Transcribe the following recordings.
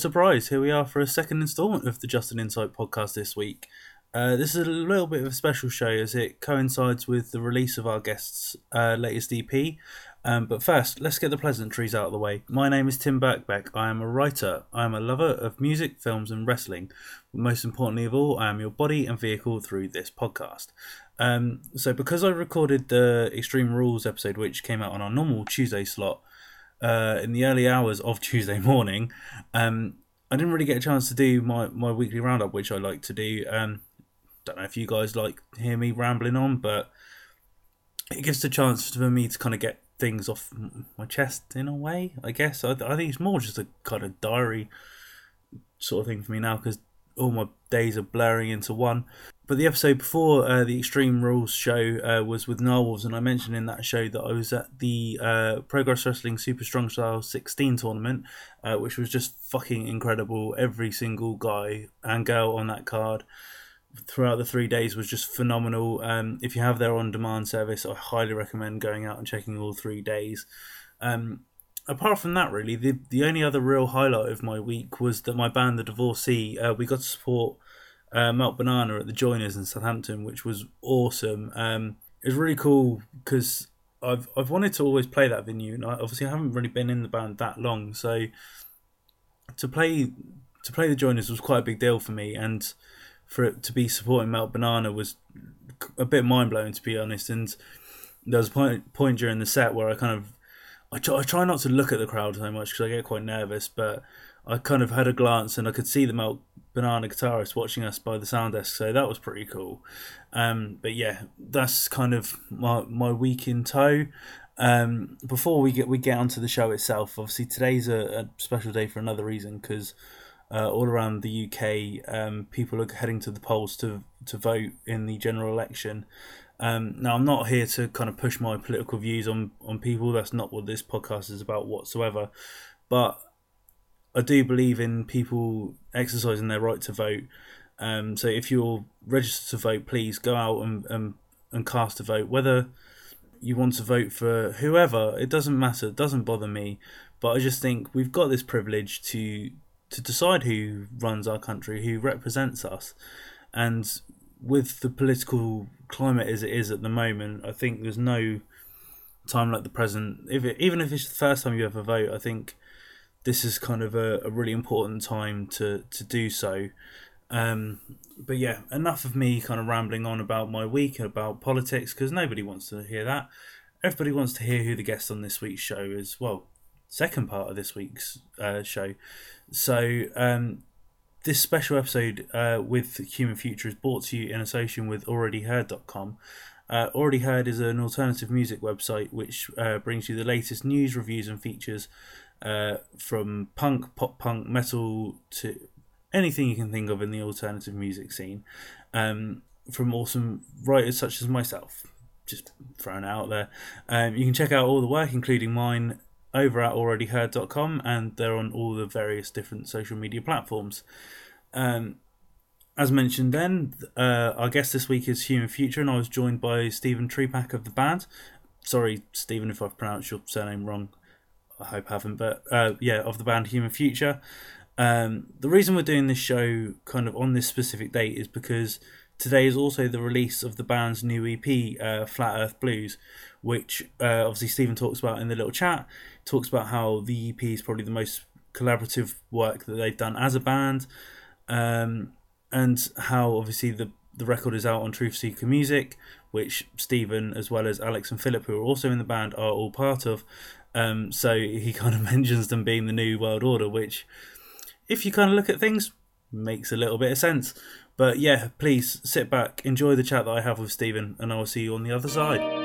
surprise, here we are for a second instalment of the Just an Insight podcast this week. Uh, this is a little bit of a special show as it coincides with the release of our guest's uh, latest EP. Um, but first, let's get the pleasantries out of the way. My name is Tim Birkbeck. I am a writer. I am a lover of music, films, and wrestling. But most importantly of all, I am your body and vehicle through this podcast. Um, so, because I recorded the Extreme Rules episode, which came out on our normal Tuesday slot uh, in the early hours of Tuesday morning, um, I didn't really get a chance to do my, my weekly roundup, which I like to do. Um, don't know if you guys like hear me rambling on, but it gives the chance for me to kind of get things off my chest in a way. I guess I, I think it's more just a kind of diary sort of thing for me now because all my days are blurring into one. But the episode before uh, the Extreme Rules show uh, was with Narwhals, and I mentioned in that show that I was at the uh, Progress Wrestling Super Strong Style 16 tournament, uh, which was just fucking incredible. Every single guy and girl on that card throughout the three days was just phenomenal. Um, if you have their on demand service, I highly recommend going out and checking all three days. Um, apart from that, really, the the only other real highlight of my week was that my band, The Divorcee, uh, we got to support uh, Melt Banana at the Joiners in Southampton, which was awesome. Um, it was really cool because I've I've wanted to always play that venue, and I, obviously I haven't really been in the band that long, so to play to play the Joiners was quite a big deal for me, and for it to be supporting Melt Banana was a bit mind blowing to be honest. And there was a point point during the set where I kind of I try, I try not to look at the crowd so much because I get quite nervous, but I kind of had a glance and I could see the Melt Banana guitarist watching us by the sound desk, so that was pretty cool. Um, but yeah, that's kind of my my week in tow. Um, before we get we get onto the show itself, obviously today's a, a special day for another reason because uh, all around the UK, um, people are heading to the polls to to vote in the general election. Um, now, I'm not here to kind of push my political views on on people. That's not what this podcast is about whatsoever. But I do believe in people exercising their right to vote. Um, so if you're registered to vote, please go out and, and and cast a vote. Whether you want to vote for whoever, it doesn't matter. It doesn't bother me. But I just think we've got this privilege to to decide who runs our country, who represents us. And with the political climate as it is at the moment, I think there's no time like the present. If it, even if it's the first time you ever vote, I think this is kind of a, a really important time to to do so. Um, but yeah, enough of me kind of rambling on about my week and about politics because nobody wants to hear that. Everybody wants to hear who the guest on this week's show is. Well, second part of this week's uh, show. So, um, this special episode uh, with Human Future is brought to you in association with AlreadyHeard.com. Uh, Already Heard is an alternative music website which uh, brings you the latest news, reviews, and features uh, from punk, pop punk, metal to anything you can think of in the alternative music scene um, from awesome writers such as myself. Just thrown out there. Um, you can check out all the work, including mine, over at alreadyheard.com and they're on all the various different social media platforms. Um, as mentioned then, uh, our guest this week is Human Future, and I was joined by Stephen Trepak of the band. Sorry, Stephen, if I've pronounced your surname wrong. I hope I haven't, but uh, yeah, of the band Human Future. Um, the reason we're doing this show kind of on this specific date is because today is also the release of the band's new EP, uh, Flat Earth Blues, which uh, obviously Stephen talks about in the little chat. Talks about how the EP is probably the most collaborative work that they've done as a band, um, and how obviously the the record is out on Truth Seeker Music, which Stephen, as well as Alex and Philip, who are also in the band, are all part of. Um, so he kind of mentions them being the new world order, which, if you kind of look at things, makes a little bit of sense. But yeah, please sit back, enjoy the chat that I have with Stephen, and I will see you on the other side.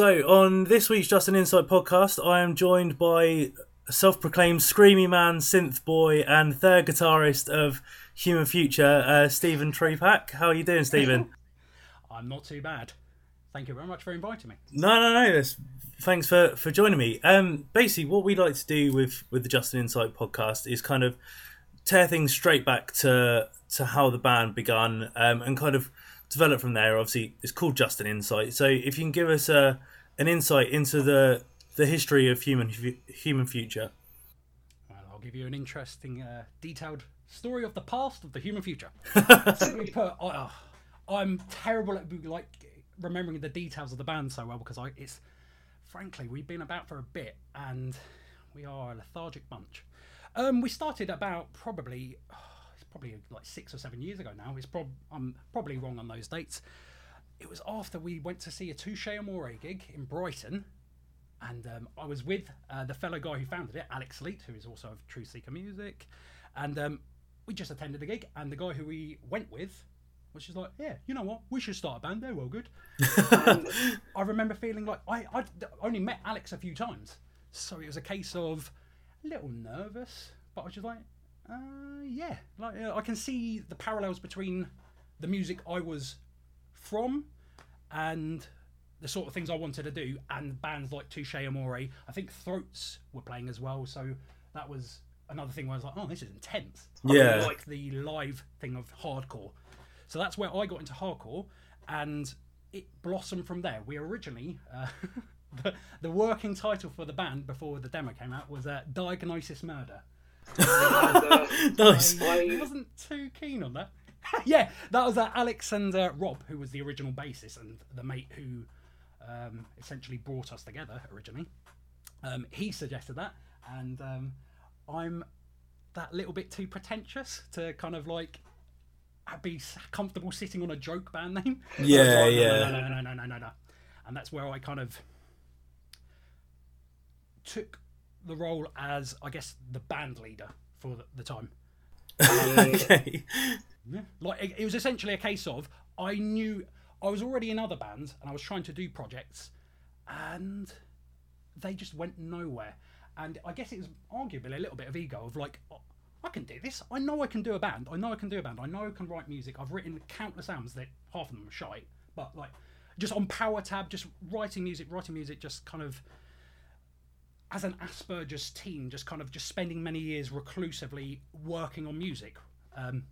So, on this week's Just an Insight podcast, I am joined by self proclaimed screamy man, synth boy, and third guitarist of Human Future, uh, Stephen Treepack. How are you doing, Stephen? I'm not too bad. Thank you very much for inviting me. No, no, no. That's, thanks for, for joining me. Um, basically, what we like to do with with the Just an Insight podcast is kind of tear things straight back to to how the band began um, and kind of develop from there. Obviously, it's called Just an Insight. So, if you can give us a an insight into the the history of human human future. Well, I'll give you an interesting, uh, detailed story of the past of the human future. Simply put, I, I'm terrible at like remembering the details of the band so well because I it's frankly we've been about for a bit and we are a lethargic bunch. Um, we started about probably oh, it's probably like six or seven years ago now. It's prob I'm probably wrong on those dates. It was after we went to see a Touche Amore gig in Brighton, and um, I was with uh, the fellow guy who founded it, Alex Leet, who is also of Truth Seeker Music, and um, we just attended the gig. And the guy who we went with was just like, yeah, you know what, we should start a band. They're well good. I remember feeling like I I only met Alex a few times, so it was a case of a little nervous, but I was just like, uh, yeah, like uh, I can see the parallels between the music I was from and the sort of things I wanted to do, and bands like Touche Amore. I think Throats were playing as well, so that was another thing where I was like, oh, this is intense. I Yeah. really like the live thing of hardcore. So that's where I got into hardcore, and it blossomed from there. We originally, uh, the, the working title for the band before the demo came out was uh, Diagnosis Murder. Nice. I wasn't too keen on that. yeah, that was uh, Alex and uh, Rob, who was the original bassist and the mate who um, essentially brought us together originally. Um, he suggested that, and um, I'm that little bit too pretentious to kind of like be comfortable sitting on a joke band name. Yeah, like, yeah. No, no, no, no, no, no, no. And that's where I kind of took the role as, I guess, the band leader for the, the time. okay. Yeah. Like it, it was essentially a case of I knew I was already in other bands and I was trying to do projects, and they just went nowhere. And I guess it was arguably a little bit of ego of like, "Oh, I can do this. I know I can do a band. I know I can do a band. I know I can write music. I've written countless albums that half of them are shite, but like just on Power Tab, just writing music, writing music, just kind of as an Asperger's teen, just kind of just spending many years reclusively working on music. Um,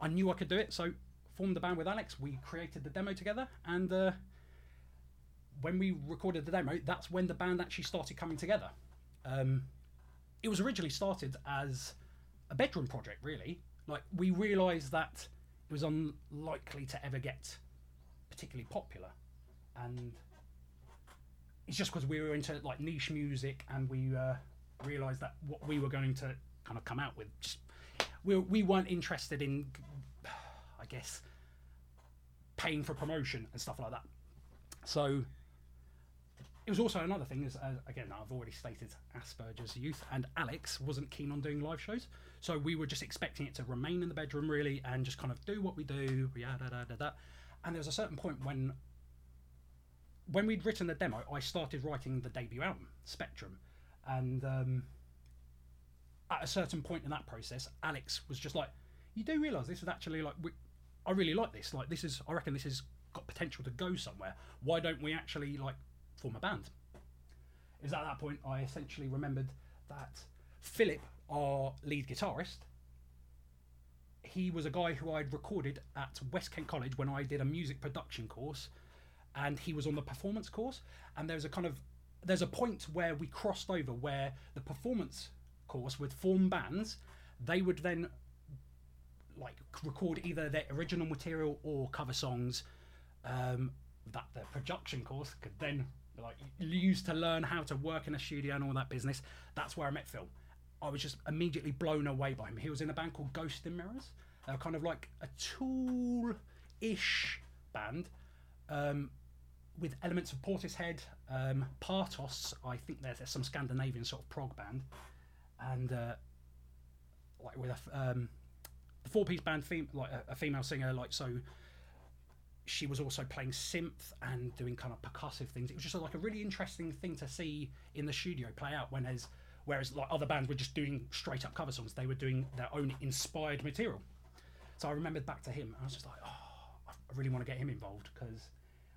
I knew I could do it, so formed the band with Alex. We created the demo together, and uh, when we recorded the demo, that's when the band actually started coming together. Um, it was originally started as a bedroom project, really. Like we realised that it was unlikely to ever get particularly popular, and it's just because we were into like niche music, and we uh, realised that what we were going to kind of come out with just we we weren't interested in, I guess, paying for promotion and stuff like that. So it was also another thing is uh, again I've already stated Asperger's youth and Alex wasn't keen on doing live shows, so we were just expecting it to remain in the bedroom really and just kind of do what we do, yeah, da, da, da, da. And there was a certain point when when we'd written the demo, I started writing the debut album, Spectrum, and um, at a certain point in that process, Alex was just like, "You do realise this is actually like, we, I really like this. Like, this is, I reckon this has got potential to go somewhere. Why don't we actually like form a band?" Is at that point I essentially remembered that Philip, our lead guitarist, he was a guy who I'd recorded at West Kent College when I did a music production course, and he was on the performance course. And there's a kind of there's a point where we crossed over where the performance course would form bands. They would then like record either their original material or cover songs um, that the production course could then like use to learn how to work in a studio and all that business. That's where I met Phil. I was just immediately blown away by him. He was in a band called Ghost in Mirrors. They're kind of like a tool-ish band um, with elements of Portishead, um, Paatos. I think there's, there's some Scandinavian sort of prog band, and uh, like with a um, the four-piece band, fem- like a, a female singer, like so. She was also playing synth and doing kind of percussive things. It was just like a really interesting thing to see in the studio play out. When as whereas like other bands were just doing straight up cover songs, they were doing their own inspired material. So I remembered back to him. I was just like, oh, I really want to get him involved because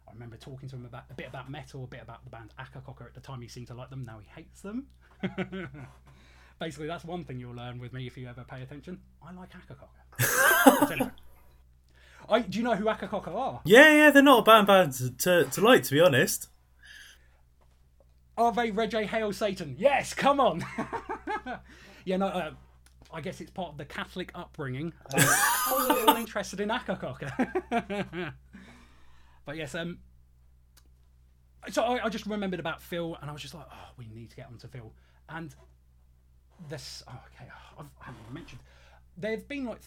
I remember talking to him about a bit about metal, a bit about the band Akercocke at the time. He seemed to like them. Now he hates them. Basically, that's one thing you'll learn with me if you ever pay attention. I like Akercocke. I, do you know who Akercocke are? Yeah, yeah, they're not a bad band to, to, to like, to be honest. Are they Reggae Hail Satan? Yes, come on. yeah, no, uh, I guess it's part of the Catholic upbringing. Um, I was a little interested in Akercocke. but yes, um, so I, I, just remembered about Phil, and I was just like, oh, we need to get onto Phil. And this, oh, okay, oh, I've, I haven't mentioned. There have been like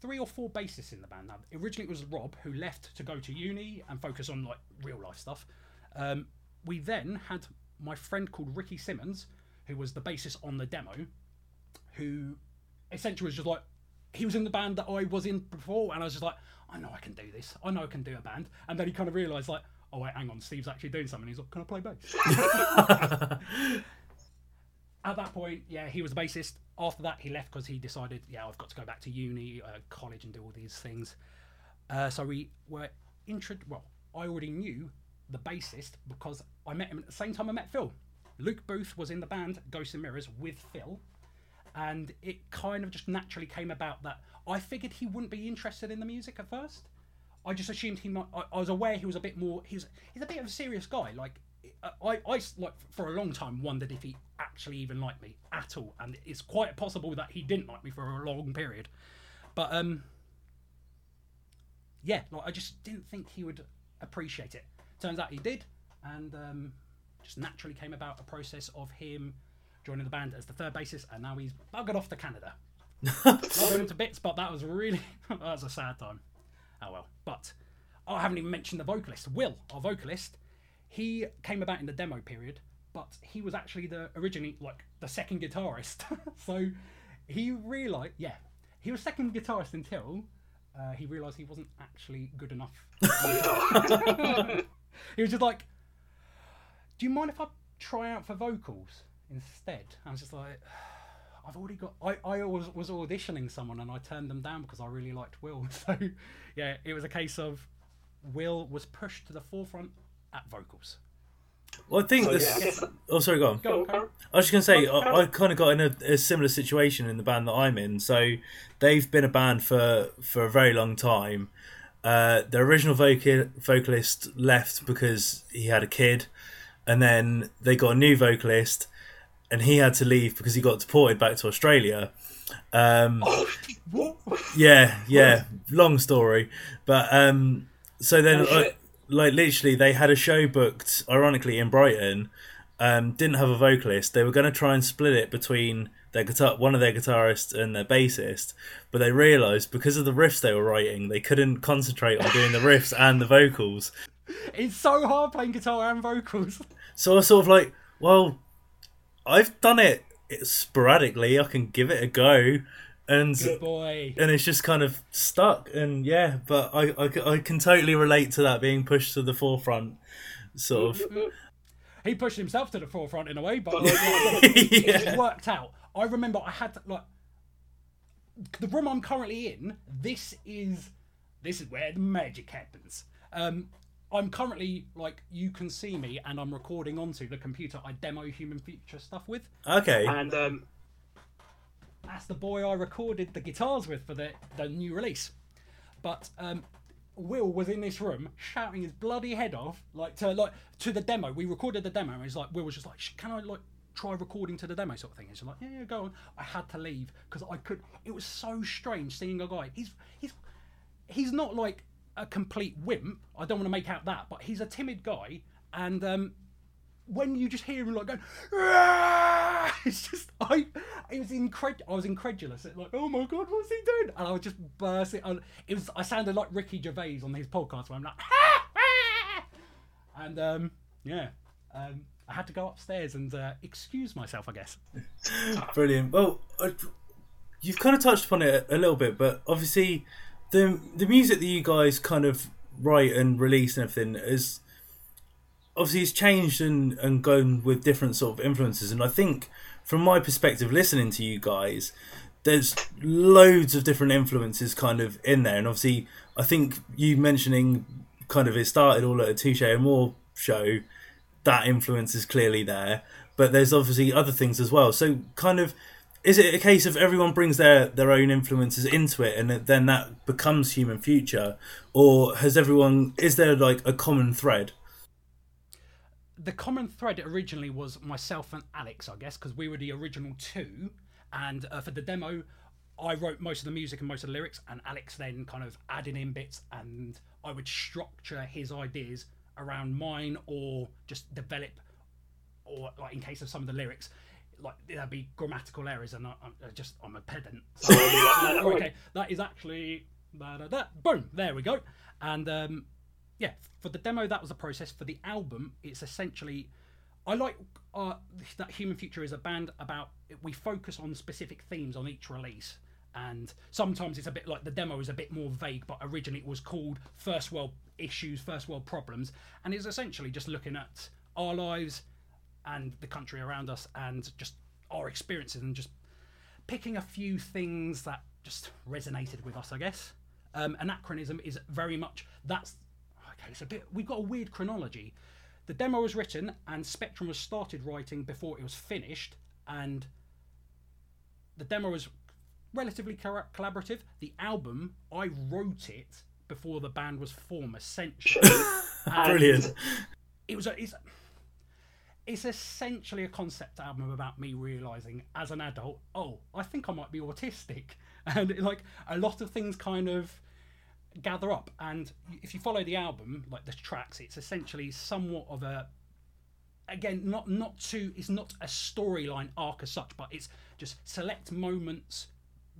three or four bassists in the band now. Originally, it was Rob who left to go to uni and focus on like real life stuff. Um, we then had my friend called Ricky Simmons, who was the bassist on the demo, who essentially was just like he was in the band that I was in before, and I was just like, I know I can do this. I know I can do a band. And then he kind of realised like, oh wait, hang on, Steve's actually doing something. He's like, can I play bass? At that point, yeah, he was the bassist. After that, he left because he decided, yeah, I've got to go back to uni, uh, college, and do all these things. Uh, so we were intro. Well, I already knew the bassist because I met him at the same time I met Phil. Luke Booth was in the band Ghosts and Mirrors with Phil, and it kind of just naturally came about that I figured he wouldn't be interested in the music at first. I just assumed he might. I, I was aware he was a bit more. He's he's a bit of a serious guy. Like I, I like for a long time wondered if he actually even liked me at all, and it's quite possible that he didn't like me for a long period. But um, yeah, like I just didn't think he would appreciate it. Turns out he did, and um, just naturally came about a process of him joining the band as the third bassist, and now he's buggered off to Canada. Not going into bits, but that was really that was a sad time. Oh well. But I haven't even mentioned the vocalist, Will, our vocalist. He came about in the demo period, but he was actually the originally like the second guitarist. so he realized, yeah, he was second guitarist until uh, he realized he wasn't actually good enough. he was just like, "Do you mind if I try out for vocals instead?" I was just like. I've already got. I, I was, was auditioning someone and I turned them down because I really liked Will. So, yeah, it was a case of Will was pushed to the forefront at vocals. Well, I think so, this. Yeah. Oh, sorry, go on. Go on I was just going to say, I, I kind of got in a, a, similar situation in the band that I'm in. So, they've been a band for, for a very long time. Uh, the original vocal, vocalist left because he had a kid, and then they got a new vocalist and he had to leave because he got deported back to Australia. Um, yeah, yeah, long story, but um, so then like, like literally they had a show booked, ironically in Brighton. Um, didn't have a vocalist. They were going to try and split it between their guitar, one of their guitarists and their bassist, but they realised because of the riffs they were writing, they couldn't concentrate on doing the riffs and the vocals. It's so hard playing guitar and vocals. So I was sort of like, well, I've done it sporadically. I can give it a go, and Good boy. and it's just kind of stuck. And yeah, but I, I, I can totally relate to that being pushed to the forefront, sort of. He pushed himself to the forefront in a way, but like, yeah. it worked out. I remember I had to, like the room I'm currently in. This is this is where the magic happens. Um, I'm currently like you can see me, and I'm recording onto the computer I demo Human Future stuff with. Okay. And um, that's the boy I recorded the guitars with for the the new release. But um, Will was in this room shouting his bloody head off, like to like to the demo. We recorded the demo, and he's like, Will was just like, "Can I like try recording to the demo sort of thing?" And He's like, "Yeah, yeah, go on." I had to leave because I could. It was so strange seeing a guy. He's he's he's not like a complete wimp. I don't want to make out that, but he's a timid guy, and um, when you just hear him like going, it's just I, it was incred, I was incredulous. It, like, oh my god, what's he doing? And I was just bursting. It was I sounded like Ricky Gervais on his podcast where I'm like, and um, yeah, um, I had to go upstairs and uh, excuse myself, I guess. Brilliant. Well, uh, you've kind of touched upon it a little bit, but obviously the the music that you guys kind of write and release and everything is obviously it's changed and and gone with different sort of influences and I think from my perspective listening to you guys there's loads of different influences kind of in there and obviously I think you mentioning kind of it started all at a Touche Amore show. That influence is clearly there, but there's obviously other things as well. So, kind of, is it a case of everyone brings their their own influences into it, and then that becomes Human Future, or has everyone? Is there like a common thread? The common thread originally was myself and Alex, I guess, because we were the original two, and uh, for the demo, I wrote most of the music and most of the lyrics, and Alex then kind of added in bits, and I would structure his ideas around mine, or just develop, or like in case of some of the lyrics, like there'd be grammatical errors, and I, I just I'm a pedant. So like, "No, okay, that is actually da, da, da. boom, there we go, and um, yeah, for the demo that was the process. For the album, it's essentially I like uh, that Human Future is a band about we focus on specific themes on each release, and sometimes it's a bit like the demo is a bit more vague. But originally it was called First World Issues, First World Problems, and it's essentially just looking at our lives and the country around us, and just our experiences, and just picking a few things that just resonated with us, I guess. Um, anachronism is very much that's. It's a bit we've got a weird chronology. The demo was written and Spectrum was started writing before it was finished, and the demo was relatively collaborative. The album I wrote it before the band was formed, essentially. Brilliant. It was a, it's it's essentially a concept album about me realizing as an adult, oh, I think I might be autistic, and like a lot of things kind of gather up. And if you follow the album, like the tracks, it's essentially somewhat of a again not not too it's not a storyline arc as such, but it's just select moments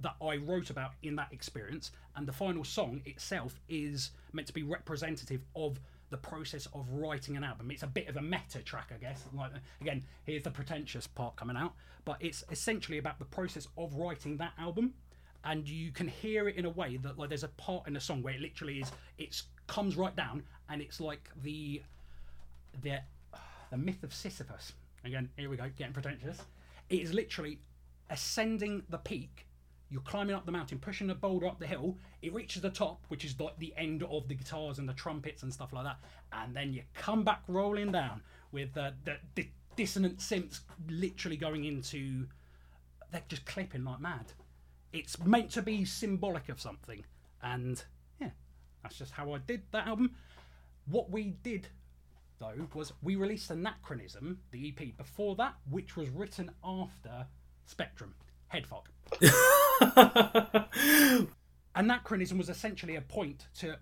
that I wrote about in that experience, and the final song itself is meant to be representative of the process of writing an album. It's a bit of a meta track, I guess. Like again, here's the pretentious part coming out, but it's essentially about the process of writing that album, and you can hear it in a way that like there's a part in the song where it literally is it's comes right down, and it's like the the the myth of Sisyphus. Again, here we go, getting pretentious. It is literally ascending the peak you're climbing up the mountain, pushing the boulder up the hill. It reaches the top, which is like the end of the guitars and the trumpets and stuff like that. And then you come back rolling down with the, the dissonant synths literally going into. They're just clipping like mad. It's meant to be symbolic of something. And yeah, that's just how I did that album. What we did though was we released Anachronism, the EP, before that, which was written after Spectrum. Headfuck. Anachronism was essentially a point to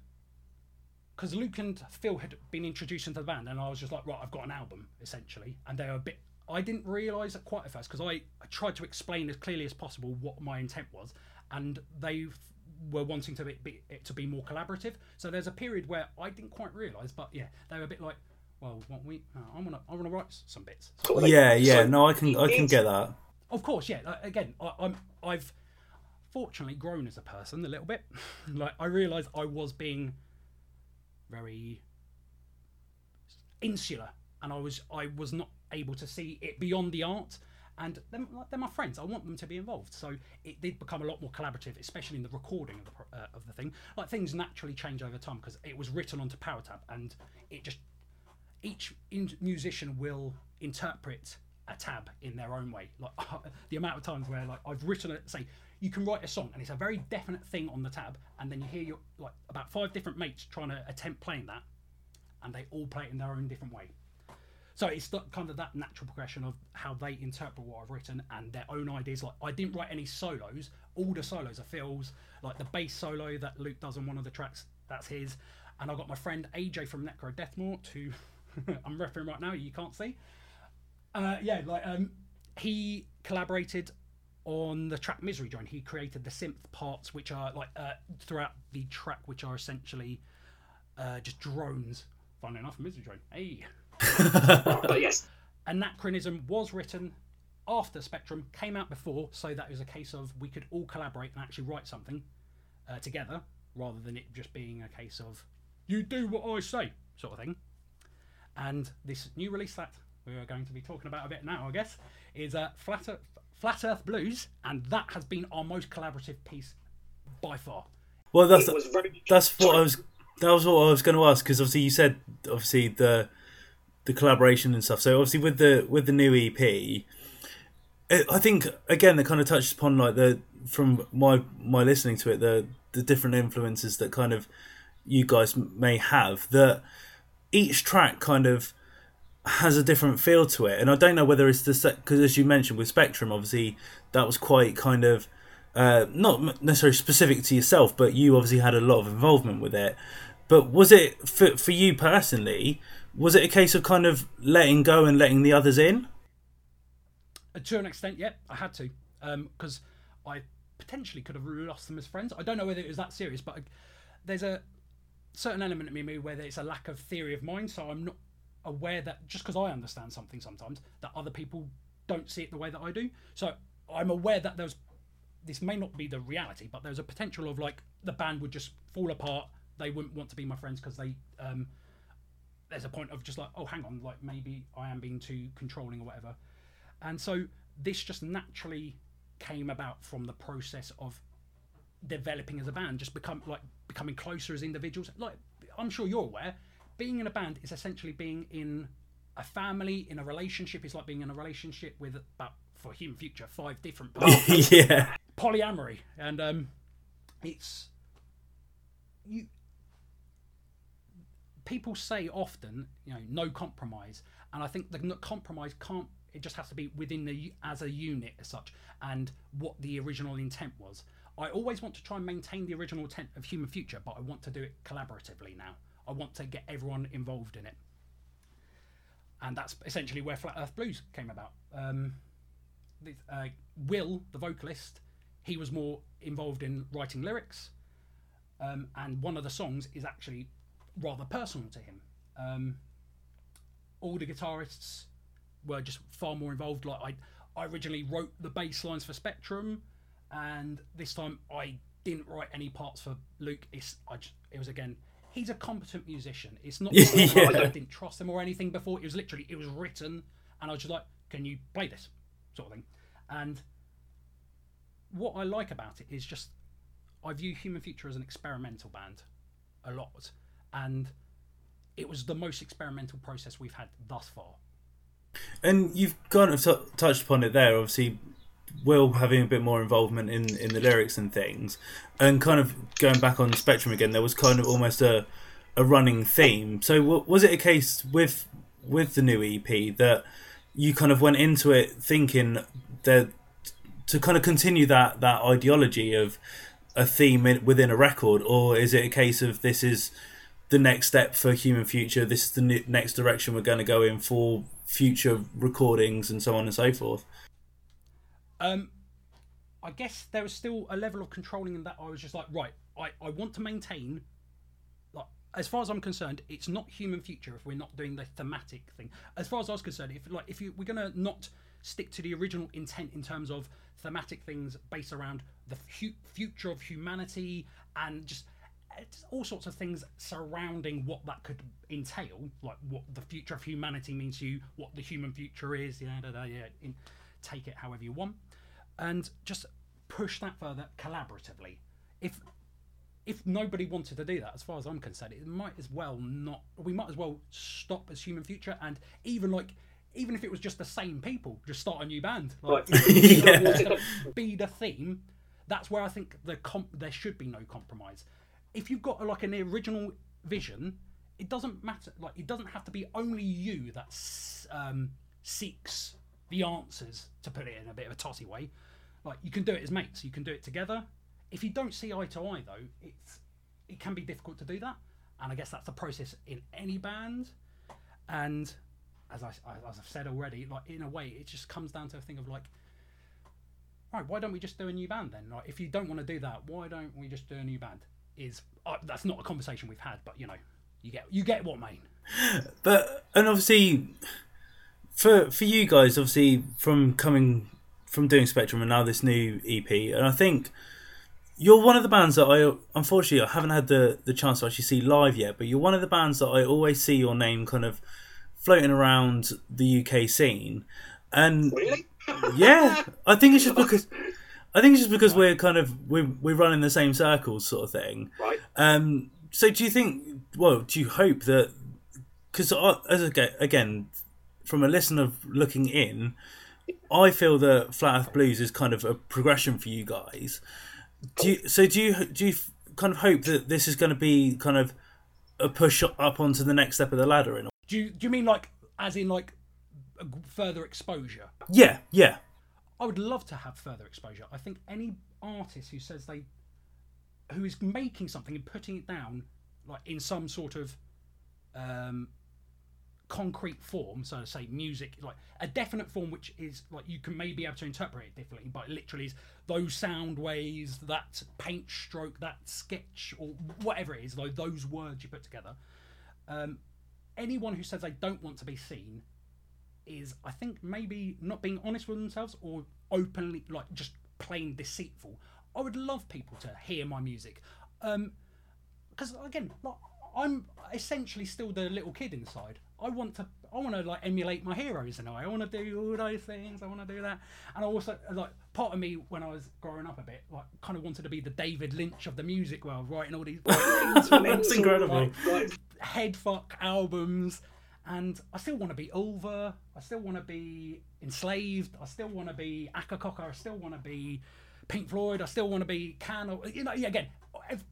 because Luke and Phil had been introduced into the band, and I was just like, right, I've got an album essentially, and they were a bit. I didn't realise it quite at first because I, I tried to explain as clearly as possible what my intent was, and they were wanting to be, be it to be more collaborative. So there's a period where I didn't quite realise, but yeah, they were a bit like, well, what we, uh, I want to, I want to write some bits. So Yeah, yeah. So No, I can I can get that. of course, yeah. Like, again, I, I'm I've fortunately grown as a person a little bit. like I realised I was being very insular, and I was I was not able to see it beyond the art. And they're, my friends. I want them to be involved. So it did become a lot more collaborative, especially in the recording of the uh, of the thing. Like things naturally change over time because it was written onto PowerTab, and it just each in- musician will interpret a tab in their own way. Like the amount of times where like I've written it, say you can write a song and it's a very definite thing on the tab, and then you hear your like about five different mates trying to attempt playing that, and they all play it in their own different way. So it's th- kind of that natural progression of how they interpret what I've written and their own ideas. Like I didn't write any solos; all the solos are Phil's. Like the bass solo that Luke does on one of the tracks, that's his. And I got my friend AJ from Necro Deathmort, who I'm referring right now. You can't see. Uh, yeah, like um, he collaborated on the track Misery Drone. He created the synth parts, which are like uh, throughout the track, which are essentially uh, just drones. Fun enough, Misery Drone. Hey. But yes, Anachronism was written after Spectrum, came out before, so that it was a case of we could all collaborate and actually write something uh, together, rather than it just being a case of you do what I say sort of thing. And this new release that we are going to be talking about a bit now, I guess, is uh, Flat, Earth, Flat Earth Blues, and that has been our most collaborative piece by far. Well, that's was that's what. I was that was what I was going to ask because obviously you said obviously the the collaboration and stuff. So obviously with the with the new EP, it, I think again that kind of touches upon like the from my my listening to it the the different influences that kind of you guys may have that each track kind of has a different feel to it and i don't know whether it's the because as you mentioned with spectrum obviously that was quite kind of uh, not necessarily specific to yourself but you obviously had a lot of involvement with it but was it for, for you personally was it a case of kind of letting go and letting the others in Uh, to an extent, yeah, I had to because I potentially could have lost them as friends. I don't know whether it was that serious, but I, there's a certain element of me where there's a lack of theory of mind, so I'm not aware that just because I understand something sometimes that other people don't see it the way that I do. So I'm aware that there's this may not be the reality, but there's a potential of like the band would just fall apart. They wouldn't want to be my friends because they um, there's a point of just like oh hang on like maybe I am being too controlling or whatever. And so this just naturally came about from the process of developing as a band, just become like becoming closer as individuals. Like I'm sure you're aware, being in a band is essentially being in a family, in a relationship. It's like being in a relationship with about for Human Future five different partners. yeah polyamory, and um, it's you. People say often, you know, no compromise, and I think the compromise can't. It just has to be within the as a unit as such, and what the original intent was. I always want to try and maintain the original intent of Human Future, but I want to do it collaboratively now. I want to get everyone involved in it, and that's essentially where Flat Earth Blues came about. Um, uh, Will, the vocalist, he was more involved in writing lyrics, um, and one of the songs is actually rather personal to him. Um, all the guitarists were just far more involved. Like I, I originally wrote the bass lines for Spectrum, and this time I didn't write any parts for Luke. It's I just, it was again. He's a competent musician. It's not like Yeah. I didn't trust him or anything before. It was literally it was written, and I was just like, "Can you play this?" sort of thing. And what I like about it is just I view Human Future as an experimental band a lot, and it was the most experimental process we've had thus far. And you've kind of t- touched upon it there. Obviously, Will having a bit more involvement in, in the lyrics and things, and kind of going back on Spectrum again, there was kind of almost a a running theme. So, w- was it a case with with the new EP that you kind of went into it thinking that to kind of continue that that ideology of a theme in, within a record, or is it a case of this is the next step for Human Future? This is the ne- next direction we're going to go in for future recordings and so on and so forth. Um, I guess there was still a level of controlling in that I was just like, right, I, I want to maintain, like, as far as I'm concerned, it's not human future if we're not doing the thematic thing. As far as I was concerned, if like if you we're gonna not stick to the original intent in terms of thematic things based around the fu- future of humanity and just all sorts of things surrounding what that could entail, like what the future of humanity means to you, what the human future is, yeah, da, da, yeah, in, take it however you want, and just push that further collaboratively. If if nobody wanted to do that, as far as I'm concerned, it might as well not. We might as well stop as human future, and even like. Even if it was just the same people, just start a new band. Like. Yeah. be the theme. That's where I think the comp- there should be no compromise if you've got like an original vision, it doesn't matter. Like it doesn't have to be only you that um, seeks the answers. To put it in a bit of a tossy way, like you can do it as mates. You can do it together. If you don't see eye to eye, though, it's it can be difficult to do that. And I guess that's the process in any band. And as I as I've said already, like in a way, it just comes down to a thing of like right, why don't we just do a new band then? Like, if you don't want to do that, why don't we just do a new band? Is uh, that's not a conversation we've had, but you know, you get you get what I mean. But and obviously, for for you guys, obviously from coming from doing Spectrum and now this new EP, and I think you're one of the bands that I unfortunately I haven't had the the chance to actually see live yet. But you're one of the bands that I always see your name kind of floating around the UK scene, and Really? yeah, I think it's just because. I think it's just because we're kind of we're we're running the same circles, sort of thing. Right. Um, so do you think? Well, do you hope that? Because as again, from a listener looking in, I feel that Flat Earth Blues is kind of a progression for you guys. Do you, so? Do you do you kind of hope that this is going to be kind of a push up onto the next step of the ladder? In Do you do you mean like as in like further exposure? yeah, yeah, I would love to have further exposure. I think any artist who says they who is making something and putting it down like in some sort of um concrete form, so to say music, like a definite form which is like you can maybe able to interpret it differently, but literally is those sound waves, that paint stroke, that sketch or whatever it is, like those words you put together. Um anyone who says they don't want to be seen is I think maybe not being honest with themselves or openly like just plain deceitful. I would love people to hear my music, um, because again, like, I'm essentially still the little kid inside. I want to, I want to like emulate my heroes in a way. I want to do all those things. I want to do that, and I also like part of me when I was growing up a bit, like kind of wanted to be the David Lynch of the music world, writing all these That's incredible. Right. head fuck albums and I still want to be Ulver, I still want to be Enslaved, I still want to be Akercocke, I still want to be Pink Floyd, I still want to be Can, you know, yeah, again, if,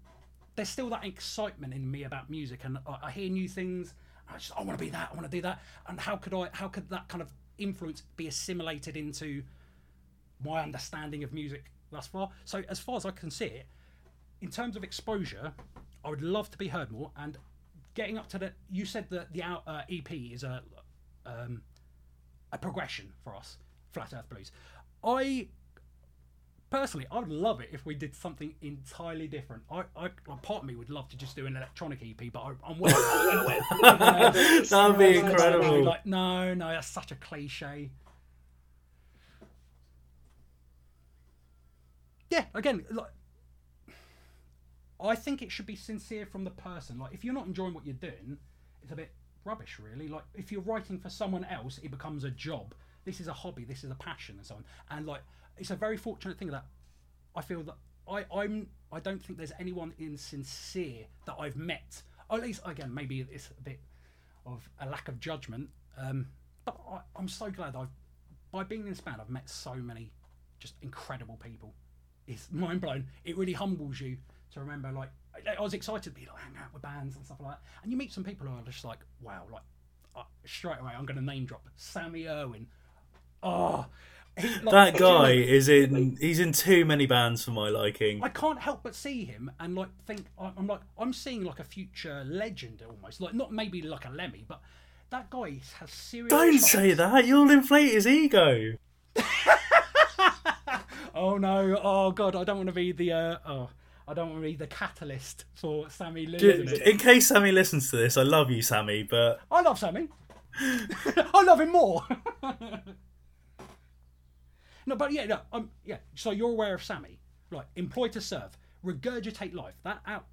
there's still that excitement in me about music and I, I hear new things, I just, I want to be that, I want to do that, and how could I, how could that kind of influence be assimilated into my understanding of music thus far? So as far as I can see it, in terms of exposure, I would love to be heard more. And getting up to the, you said that the uh, EP is a um, a progression for us, Flat Earth Blues. I personally, I would love it if we did something entirely different. I, I part of me would love to just do an electronic EP, but I, I'm well. That'd be incredible. like, no, no, that's such a cliche. Yeah, again, like, I think it should be sincere from the person. Like, if you're not enjoying what you're doing, it's a bit rubbish, really. Like, if you're writing for someone else, it becomes a job. This is a hobby. This is a passion, and so on. And like, it's a very fortunate thing that I feel that I, I'm. I don't think there's anyone insincere that I've met. Or at least, again, maybe it's a bit of a lack of judgment. Um, but I, I'm so glad I've, by being in this band, I've met so many just incredible people. It's mind blowing. It really humbles you to remember. Like I, was excited to be like hang out with bands and stuff like that, and you meet some people who are just like, wow, like uh, straight away I'm going to name drop Sammy Urwin. Oh, he, like, That do you know, guy is in. He's in too many bands for my liking. I can't help but see him and like think I- I'm like I'm seeing like a future legend almost like not maybe like a Lemmy but that guy has serious. Don't chops. say that. You'll inflate his ego. Oh no! Oh god! I don't want to be the uh, oh I don't want to be the catalyst for Sammy losing it. In case Sammy listens to this, I love you, Sammy, but I love Sammy. I love him more. no, but yeah, no, um, yeah. So you're aware of Sammy, like Employed to Serve, regurgitate life. That out.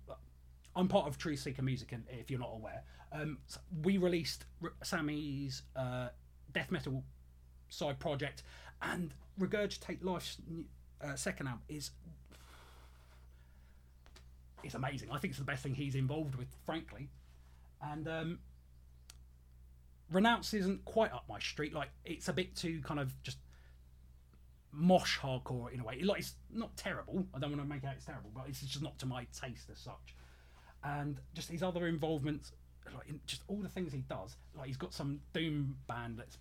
I'm part of Truth Seeker Music, and if you're not aware, um, we released R- Sammy's uh, death metal side project, and regurgitate life's uh, second album is is amazing. I think it's the best thing he's involved with, frankly. And um, Renounce isn't quite up my street. Like it's a bit too kind of just mosh hardcore in a way. Like it's not terrible. I don't want to make out it's terrible, but it's just not to my taste as such. And just his other involvements, like in just all the things he does. Like he's got some doom band that's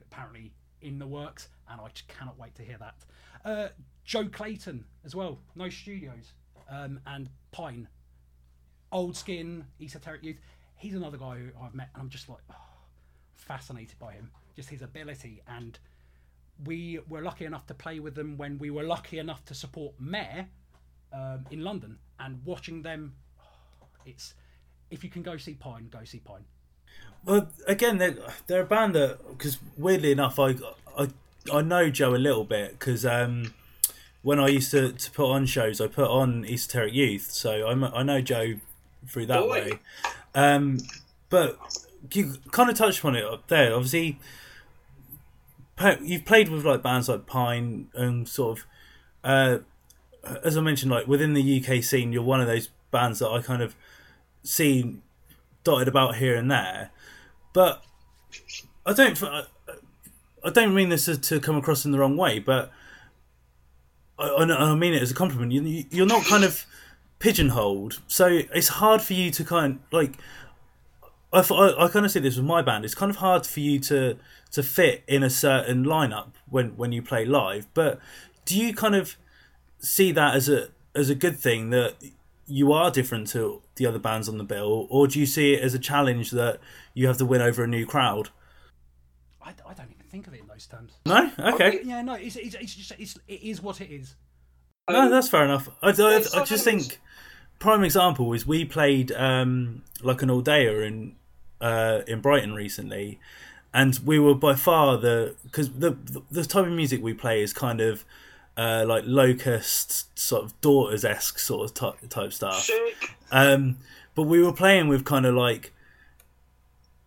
apparently in the works, and I just cannot wait to hear that. Uh, Joe Clayton as well, No Studios, um, and Pijn, Old Skin, Esoteric Youth. He's another guy who I've met, and I'm just like oh, fascinated by him, just his ability. And we were lucky enough to play with them when we were lucky enough to support Mayor um, in London, and watching them, it's if you can go see Pijn, go see Pijn. Well, again, they're, they're a band that because weirdly enough, I, I I know Joe a little bit because um, when I used to, to put on shows, I put on Esoteric Youth, so I'm, I know Joe through that Boy. way. Um, but you kind of touched on it up there. Obviously, you've played with like bands like Pijn and sort of, uh, as I mentioned, like within the UK scene, you're one of those bands that I kind of seen dotted about here and there, but I don't. I don't mean this to come across in the wrong way, but I, I mean it as a compliment. You, you're not kind of pigeonholed, so it's hard for you to kind of, like. I, I, kind of see this with my band. It's kind of hard for you to to fit in a certain lineup when when you play live. But do you kind of see that as a as a good thing that you are different to the other bands on the bill, or do you see it as a challenge that you have to win over a new crowd? I, I don't think of it in those terms. No, okay. Yeah, no, it's, it's, it's just it's, it is what it is. No, that's fair enough. I, I, I just think prime example is we played um, like an all dayer in uh, in Brighton recently, and we were by far the because the the type of music we play is kind of uh, like locust sort of daughters esque sort of type, type stuff. Um, but we were playing with kind of like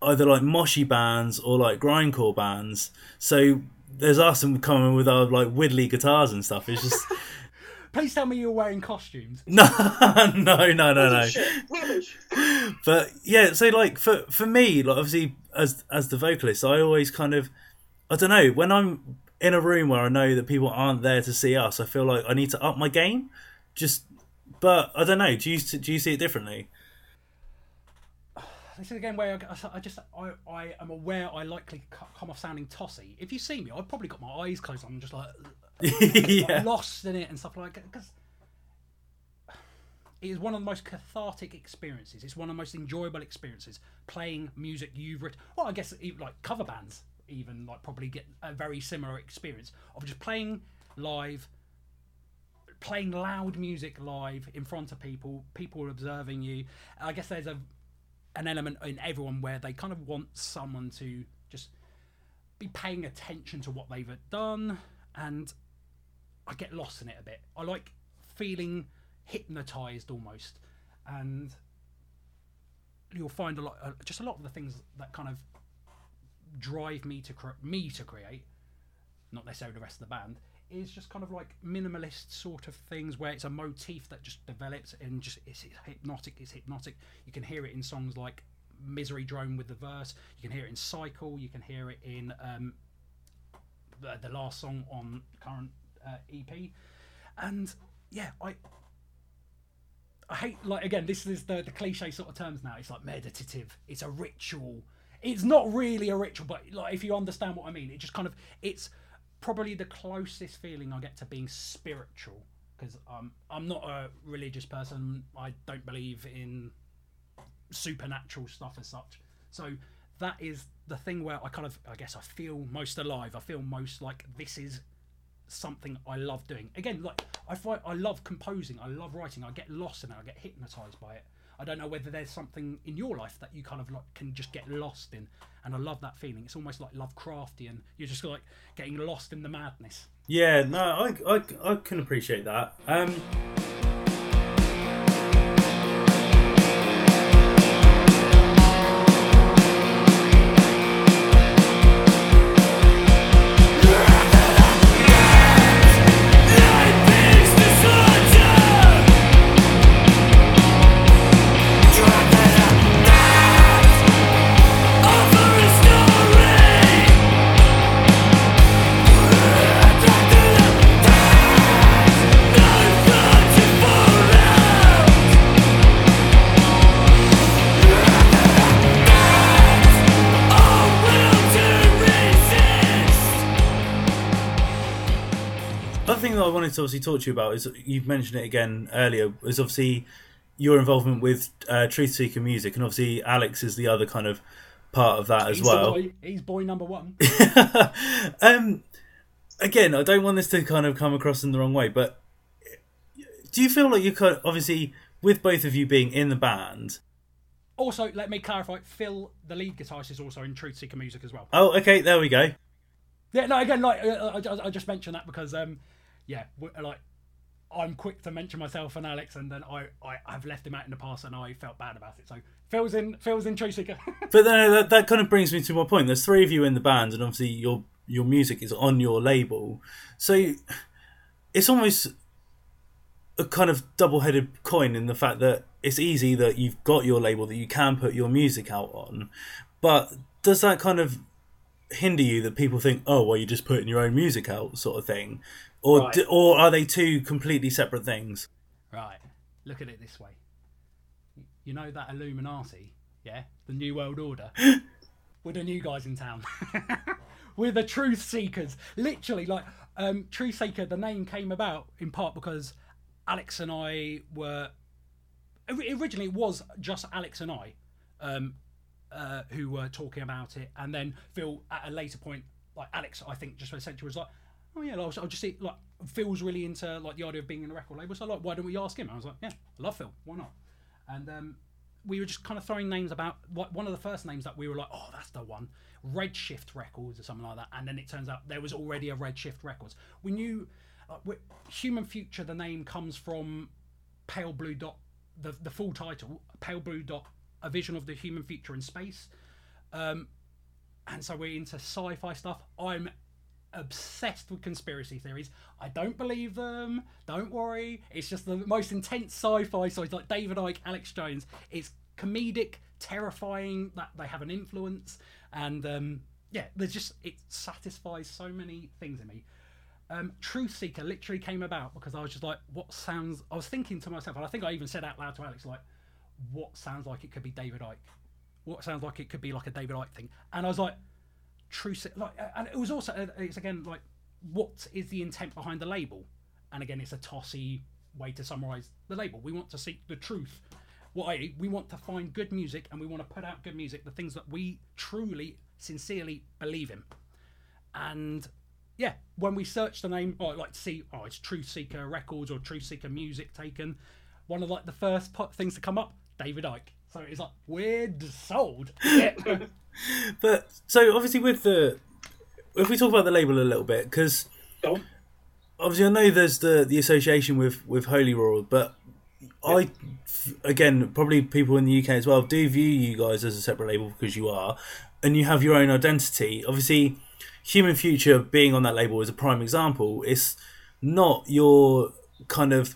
either like moshy bands or like grindcore bands. So there's us and coming with our like widdly guitars and stuff. It's just. Please tell me you're wearing costumes. No, no, no, no, no. but yeah, so like for for me, like obviously as as the vocalist, I always kind of I don't know when I'm in a room where I know that people aren't there to see us. I feel like I need to up my game. Just, but I don't know. Do you do you see it differently? This is again where I, I just I, I am aware I likely come off sounding tossy. If you see me, I've probably got my eyes closed. I'm just like, yeah. like lost in it and stuff like that because it is one of the most cathartic experiences. It's one of the most enjoyable experiences playing music you've written. Well, I guess like cover bands even like probably get a very similar experience of just playing live playing loud music live in front of people people observing you i guess there's a an element in everyone where they kind of want someone to just be paying attention to what they've done and i get lost in it a bit. I like feeling hypnotized almost and you'll find a lot uh, just a lot of the things that kind of drive me to cre- me to create, not necessarily the rest of the band, is just kind of like minimalist sort of things where it's a motif that just develops and just it's, hypnotic. It's hypnotic. You can hear it in songs like Misery Drone with the verse. You can hear it in Cycle. You can hear it in um, the, the last song on current uh, EP, and yeah, I I hate like again this is the the cliche sort of terms now. It's like meditative. It's a ritual it's not really a ritual, but like if you understand what I mean, it just kind of it's probably the closest feeling I get to being spiritual because um, I'm not a religious person. I don't believe in supernatural stuff as such. So that is the thing where I kind of I guess I feel most alive. I feel most like this is something I love doing. Again, like I find I love composing. I love writing. I get lost in it. I get hypnotized by it. I don't know whether there's something in your life that you kind of like can just get lost in, and I love that feeling. It's almost like Lovecraftian. You're just like getting lost in the madness. Yeah, no, I I, I can appreciate that. Um, to obviously talk to you about is you've mentioned it again earlier is obviously your involvement with uh, Truth Seeker Music, and obviously Alex is the other kind of part of that He's as well. Boy. He's boy number one. um, again, I don't want this to kind of come across in the wrong way, but do you feel like you could obviously with both of you being in the band? Also, let me clarify: Phil, the lead guitarist, is also in Truth Seeker Music as well. Oh, okay, there we go. Yeah, no, again, like uh, I, I just mentioned that because um, yeah, like I'm quick to mention myself and Alex, and then I, I have left him out in the past, and I felt bad about it. So Phil's in Phil's in Truth Seeker. but then that, that kind of brings me to my point. There's three of you in the band, and obviously your your music is on your label, so it's almost a kind of double-headed coin in the fact that it's easy that you've got your label that you can put your music out on, but does that kind of hinder you that people think, oh, well, you're just putting your own music out, sort of thing, or Right. d- or are they two completely separate things? Right. Look at it this way. You know that Illuminati, yeah, the New World Order. We're the new guys in town. We're the truth seekers. Literally, like um, Truth Seeker. The name came about in part because Alex and I were originally it was just Alex and I um, uh, who were talking about it, and then Phil at a later point, like Alex, I think just essentially was like, oh yeah, I'll, I'll just see like Phil's really into like the idea of being in a record label, so like why don't we ask him? I was like, yeah, I love Phil, why not? And um, we were just kind of throwing names about what one of the first names that we were like, oh, that's the one, Redshift Records or something like that. And then it turns out there was already a Redshift Records. We knew we- Human Future. The name comes from Pale Blue Dot, the the full title, Pale Blue Dot, a vision of the human future in space. Um, and so we're into sci-fi stuff. I'm obsessed with conspiracy theories. I don't believe them. Don't worry. It's just the most intense sci-fi. So it's like David Icke, Alex Jones. It's comedic, terrifying. That they have an influence, and um, yeah, there's just it satisfies so many things in me. Um, Truth Seeker literally came about because I was just like, what sounds? I was thinking to myself, and I think I even said out loud to Alex, like, what sounds like it could be David Icke? What sounds like it could be like a David Icke thing? And I was like, True, like, and it was also, uh, it's again like, what is the intent behind the label? And again, it's a tossy way to summarize the label. We want to seek the truth. I, we want to find good music, and we want to put out good music, the things that we truly, sincerely believe in. And yeah, when we search the name, or like to see, oh, it's Truth Seeker Records or Truth Seeker Music taken. One of like the first things to come up, David Icke. So it's like we're sold. Yeah. But so obviously with the if we talk about the label a little bit because Go obviously I know there's the the association with with Holy Roar, but I again probably people in the UK as well do view you guys as a separate label because you are, and you have your own identity. Obviously, Human Future being on that label is a prime example. It's not your kind of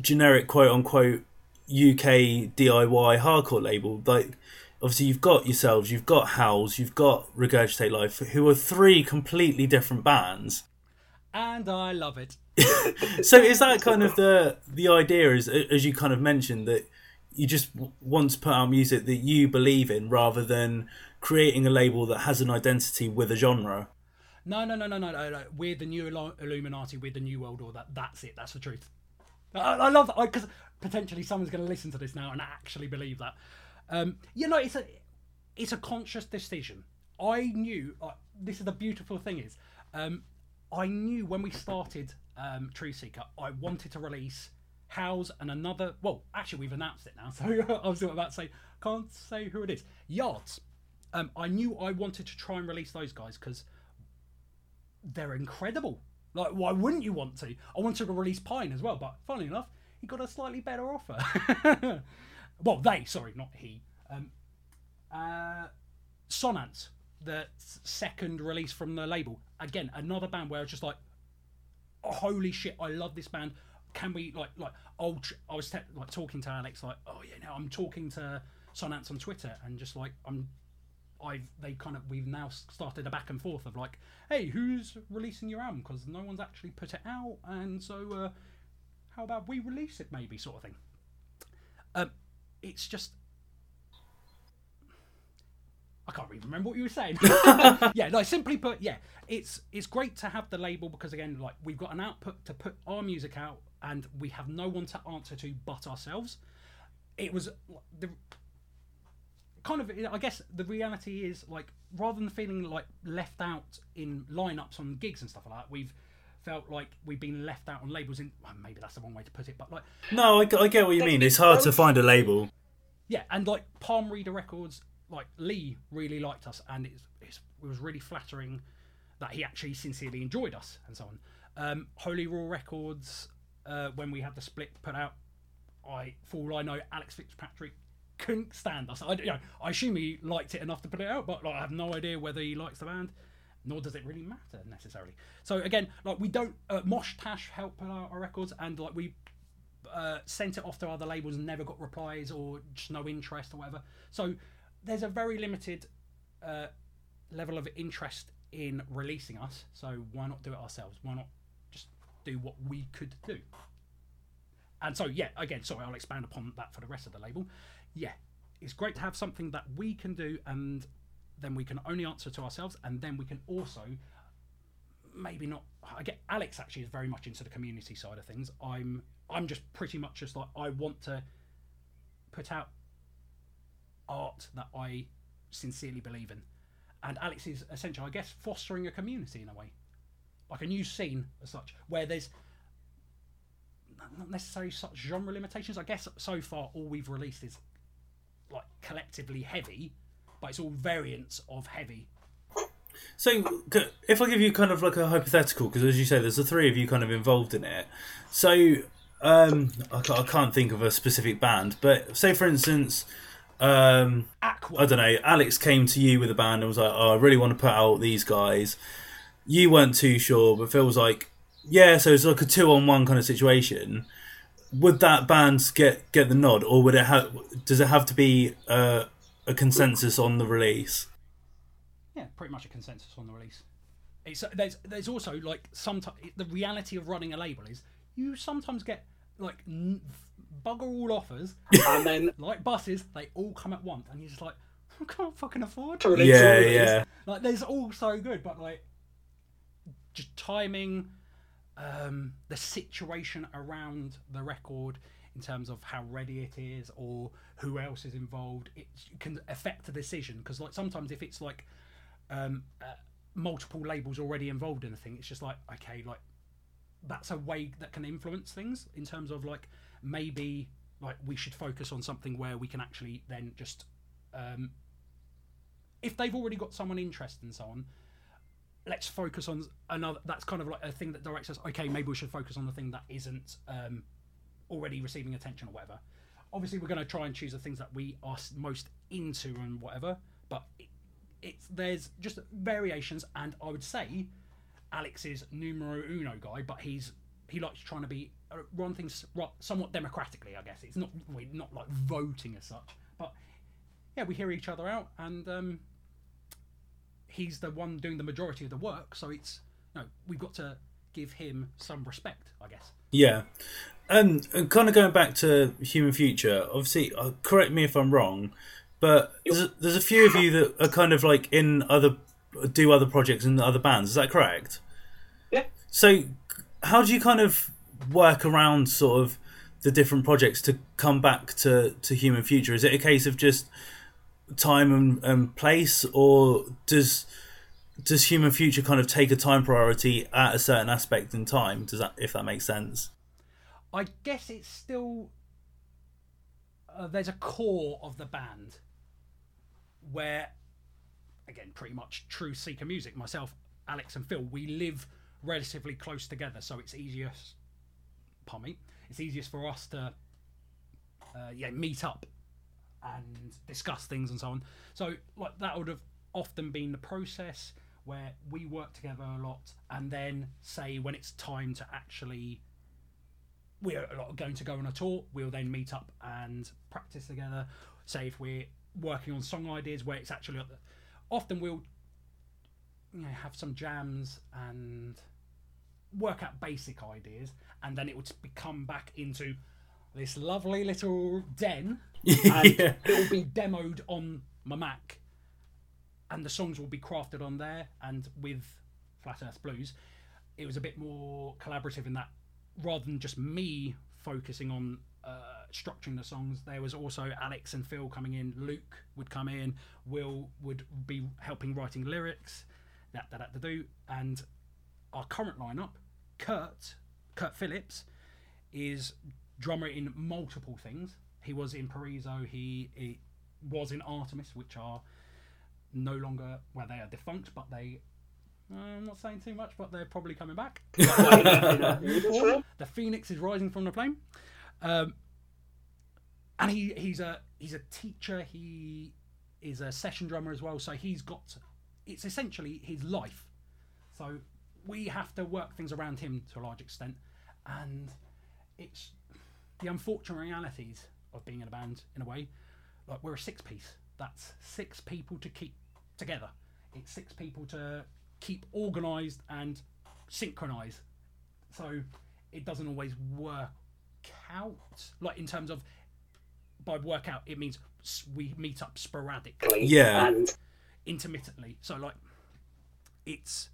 generic quote unquote UK DIY hardcore label. Like obviously you've got yourselves, you've got Howls, you've got Regurgitate Life, who are three completely different bands. and I love it. So is that kind of the the idea? Is as you kind of mentioned that you just want to put out music that you believe in rather than creating a label that has an identity with a genre. No, no, no, no, no, no, no. We're the new Illuminati. We're the new world order. That's it. That's the truth. I, I love that because potentially someone's going to listen to this now and actually believe that. Um, you know, it's a it's a conscious decision. I knew uh, this is the beautiful thing is um, I knew when we started um, Truth Seeker, I wanted to release Howls and another. Well, actually, we've announced it now, so I was about to say can't say who it is. Yards. Um, I knew I wanted to try and release those guys because they're incredible. Like, why wouldn't you want to? I wanted to release Pijn as well, but funnily enough, he got a slightly better offer. well, they, sorry, not he. Um, uh, Sonance, the second release from the label. Again, another band where I was just like, oh, holy shit, I love this band. Can we like like old? I was te- like talking to Alex like, oh yeah, now I'm talking to Sonance on Twitter and just like I'm I've they kind of we've now started a back and forth of like, hey, who's releasing your album? Because no one's actually put it out, and so uh, how about we release it, maybe, sort of thing. Um, it's just. I can't even remember what you were saying. yeah, like simply put, yeah, it's it's great to have the label because again, like we've got an output to put our music out, and we have no one to answer to but ourselves. It was the kind of I guess the reality is like rather than feeling like left out in lineups on gigs and stuff like that, we've felt like we've been left out on labels. In well, maybe that's the wrong way to put it, but like No, I get what you mean. It's hard to find a label. yeah, and like Palm Reader Records, like Lee really liked us, and it's, it's, it was really flattering that he actually sincerely enjoyed us and so on. Um, Holy Roar Records, uh, when we had the split put out, I for all I know, Alex Fitzpatrick couldn't stand us. I, you know, I assume he liked it enough to put it out, but like, I have no idea whether he likes the band. Nor does it really matter necessarily. So again, like we don't uh, Mosh Tash help out our records, and like we uh, sent it off to other labels and never got replies or just no interest or whatever. So there's a very limited uh, level of interest in releasing us. So why not do it ourselves? Why not just do what we could do? And so yeah, again, sorry, I'll expand upon that for the rest of the label. Yeah, it's great to have something that we can do and then we can only answer to ourselves and then we can also maybe not I get Alex actually is very much into the community side of things. I'm I'm just pretty much just like I want to put out art that I sincerely believe in. And Alex is essentially, I guess, fostering a community in a way. Like a new scene as such, where there's not necessarily such genre limitations. I guess so far all we've released is like collectively heavy, but it's all variants of heavy. So, if I give you kind of like a hypothetical, because as you say, there's the three of you kind of involved in it. So, um, I, I can't think of a specific band, but say for instance, um, Aqua. I don't know, Alex came to you with a band and was like, "Oh, I really want to put out these guys." You weren't too sure, but Phil was like, "Yeah." So it's like a two-on-one kind of situation. Would that band get get the nod, or would it have? Does it have to be uh, a consensus on the release? Yeah, pretty much a consensus on the release. It's uh, there's there's also like sometimes the reality of running a label is you sometimes get like n- bugger all offers and then like buses they all come at once and you're just like I can't fucking afford to release Yeah, all these. yeah. like there's all so good but like just timing um the situation around the record in terms of how ready it is or who else is involved it can affect the decision. Because like sometimes if it's like um uh, multiple labels already involved in a thing it's just like okay like that's a way that can influence things in terms of like maybe like we should focus on something where we can actually then just um if they've already got someone interested and so on let's focus on another that's kind of like a thing that directs us okay maybe we should focus on the thing that isn't um already receiving attention or whatever. Obviously we're going to try and choose the things that we are most into and whatever but it, it's there's just variations and i would say alex is numero uno guy but he's he likes trying to be uh, run things somewhat democratically i guess. It's not we're not like voting as such but yeah we hear each other out and um he's the one doing the majority of the work so it's no we've got to give him some respect i guess. Yeah. Um, and kind of going back to Human Future, obviously, uh, correct me if I'm wrong, but there's a, there's a few of you that are kind of like in other, do other projects in other bands. Is that correct? Yeah. So, how do you kind of work around sort of the different projects to come back to, to Human Future? Is it a case of just time and, and place, or does does Human Future kind of take a time priority at a certain aspect in time? Does that, if that makes sense? I guess it's still uh, there's a core of the band where, again, pretty much truth Seeker music. Myself, Alex, and Phil, we live relatively close together, so it's easiest. Pardon me. It's easiest for us to, uh, yeah, meet up and discuss things and so on. So, like that would have often been the process where we work together a lot, and then say when it's time to actually we're going to go on a tour, we'll then meet up and practice together. Say if we're working on song ideas where it's actually often we'll you know, have some jams and work out basic ideas, and then it would become back into this lovely little den, and yeah. it will be demoed on my Mac, and the songs will be crafted on there. And with Flat Earth Blues, it was a bit more collaborative in that rather than just me focusing on uh, structuring the songs, there was also Alex and Phil coming in. Luke would come in. Will would be helping writing lyrics. That that to do. And our current lineup, Kurt Kurt Phillips, is drummer in multiple things. He was in Paraiso. He, he was in Artemis, which are no longer well, they are defunct, but they. I'm not saying too much, but they're probably coming back. the phoenix is rising from the flame. Um, and he, he's a he's a teacher. He is a session drummer as well. So he's got it's essentially his life. So we have to work things around him to a large extent, and it's the unfortunate realities of being in a band in a way. Like we're a six piece. That's six people to keep together. It's six people to keep organised and synchronise. So it doesn't always work out. Like in terms of by work out, it means we meet up sporadically Yeah. And intermittently. So like, it's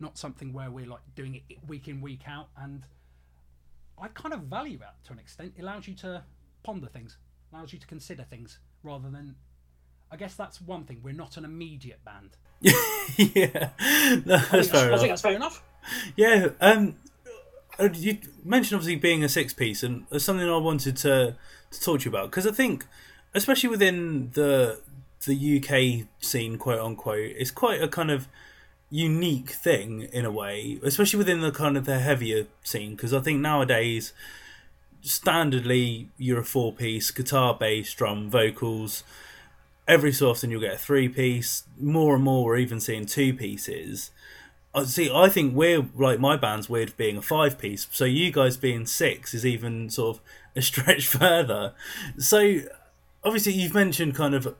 not something where we're like doing it week in week out, and I kind of value that to an extent. It allows you to ponder things, allows you to consider things rather than. I guess that's one thing. We're not an immediate band. yeah, no, that's fair I enough. think that's fair enough. Yeah, um, uh, you mentioned obviously being a six piece, and something I wanted to to talk to you about because I think, especially within the the UK scene, quote unquote, it's quite a kind of unique thing in a way, especially within the kind of the heavier scene. Because I think nowadays, standardly, you're a four piece guitar, bass, drum, vocals. Every so often, you'll get a three piece. More and more, we're even seeing two pieces. I uh, see. I think we're like my band's weird being a five piece. So you guys being six is even sort of a stretch further. So obviously you've mentioned kind of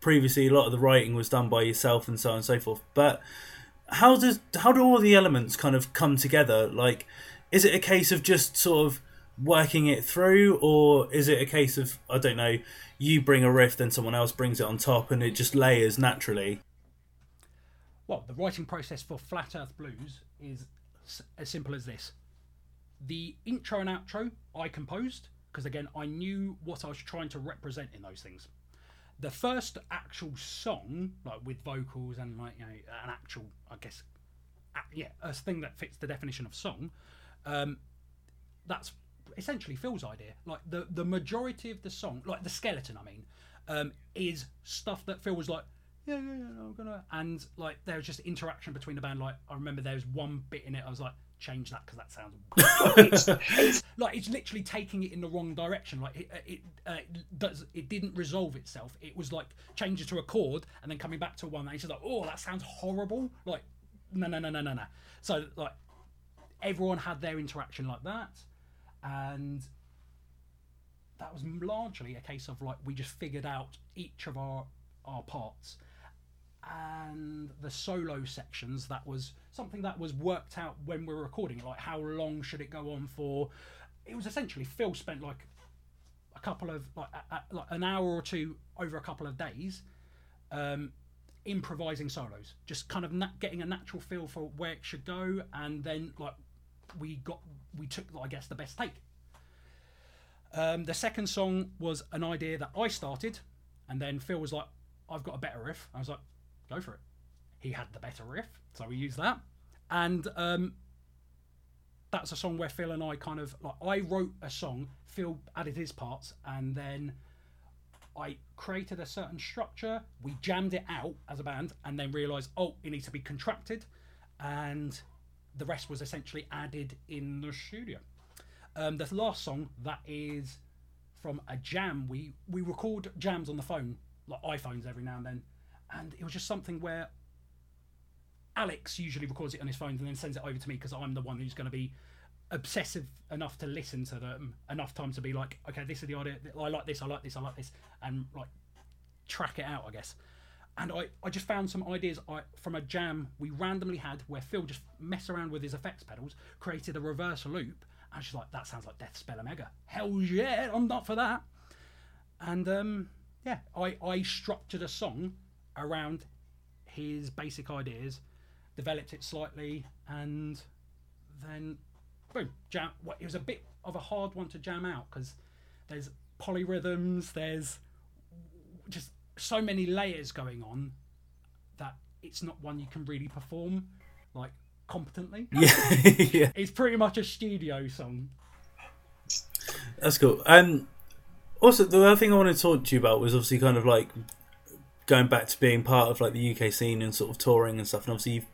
previously a lot of the writing was done by yourself and so on and so forth. But how does how do all the elements kind of come together? Like, is it a case of just sort of working it through, or is it a case of I don't know, you bring a riff, then someone else brings it on top, and it just layers naturally? Well, the writing process for Flat Earth Blues is as simple as this. The intro and outro I composed because again I knew what I was trying to represent in those things. The first actual song, like with vocals and like you know an actual, I guess, yeah, a thing that fits the definition of song. Um, that's essentially Phil's idea. Like the the majority of the song, like the skeleton, I mean, um, is stuff that Phil was like, yeah, yeah, yeah, I'm gonna, and like there was just interaction between the band. Like I remember there was one bit in it, I was like, change that because that sounds It's, it's, like it's literally taking it in the wrong direction. Like it, it uh, does, it didn't resolve itself. It was like changes to a chord and then coming back to one. And it's like, oh, that sounds horrible. Like, no, no, no, no, no, no. So like, everyone had their interaction like that, and that was largely a case of like we just figured out each of our our parts. And the solo sections that was something that was worked out when we were recording like how long should it go on for? It was essentially phil spent like a couple of like, a, like an hour or two over a couple of days um improvising solos just kind of na- getting a natural feel for where it should go and then like we got we took i guess the best take um, the second song was an idea that I started, and then Phil was like, "I've got a better riff." I was like, "Go for it." He had the better riff, so we used that, and um, that's a song where Phil and I kind of like I wrote a song, Phil added his parts, and then I created a certain structure. We jammed it out as a band, and then realised, oh, it needs to be contracted, and the rest was essentially added in the studio. Um, the last song that is from a jam. We we record jams on the phone, like iPhones, every now and then, and it was just something where Alex usually records it on his phone and then sends it over to me because I'm the one who's going to be obsessive enough to listen to them enough time to be like, okay, this is the idea. I like this. I like this. I like this, and like track it out, I guess. And I, I just found some ideas I, from a jam we randomly had where Phil just messed around with his effects pedals, created a reverse loop. and she's like, that sounds like Deathspell Omega. Hell yeah, I'm not for that. And um, yeah, I, I structured a song around his basic ideas, developed it slightly, and then boom, jam. Well, it was a bit of a hard one to jam out because there's polyrhythms, there's just so many layers going on that it's not one you can really perform like competently. Yeah, yeah. It's pretty much a studio song. That's cool. Um, also, the other thing I wanted to talk to you about was obviously kind of like going back to being part of like the UK scene and sort of touring and stuff. And obviously, you've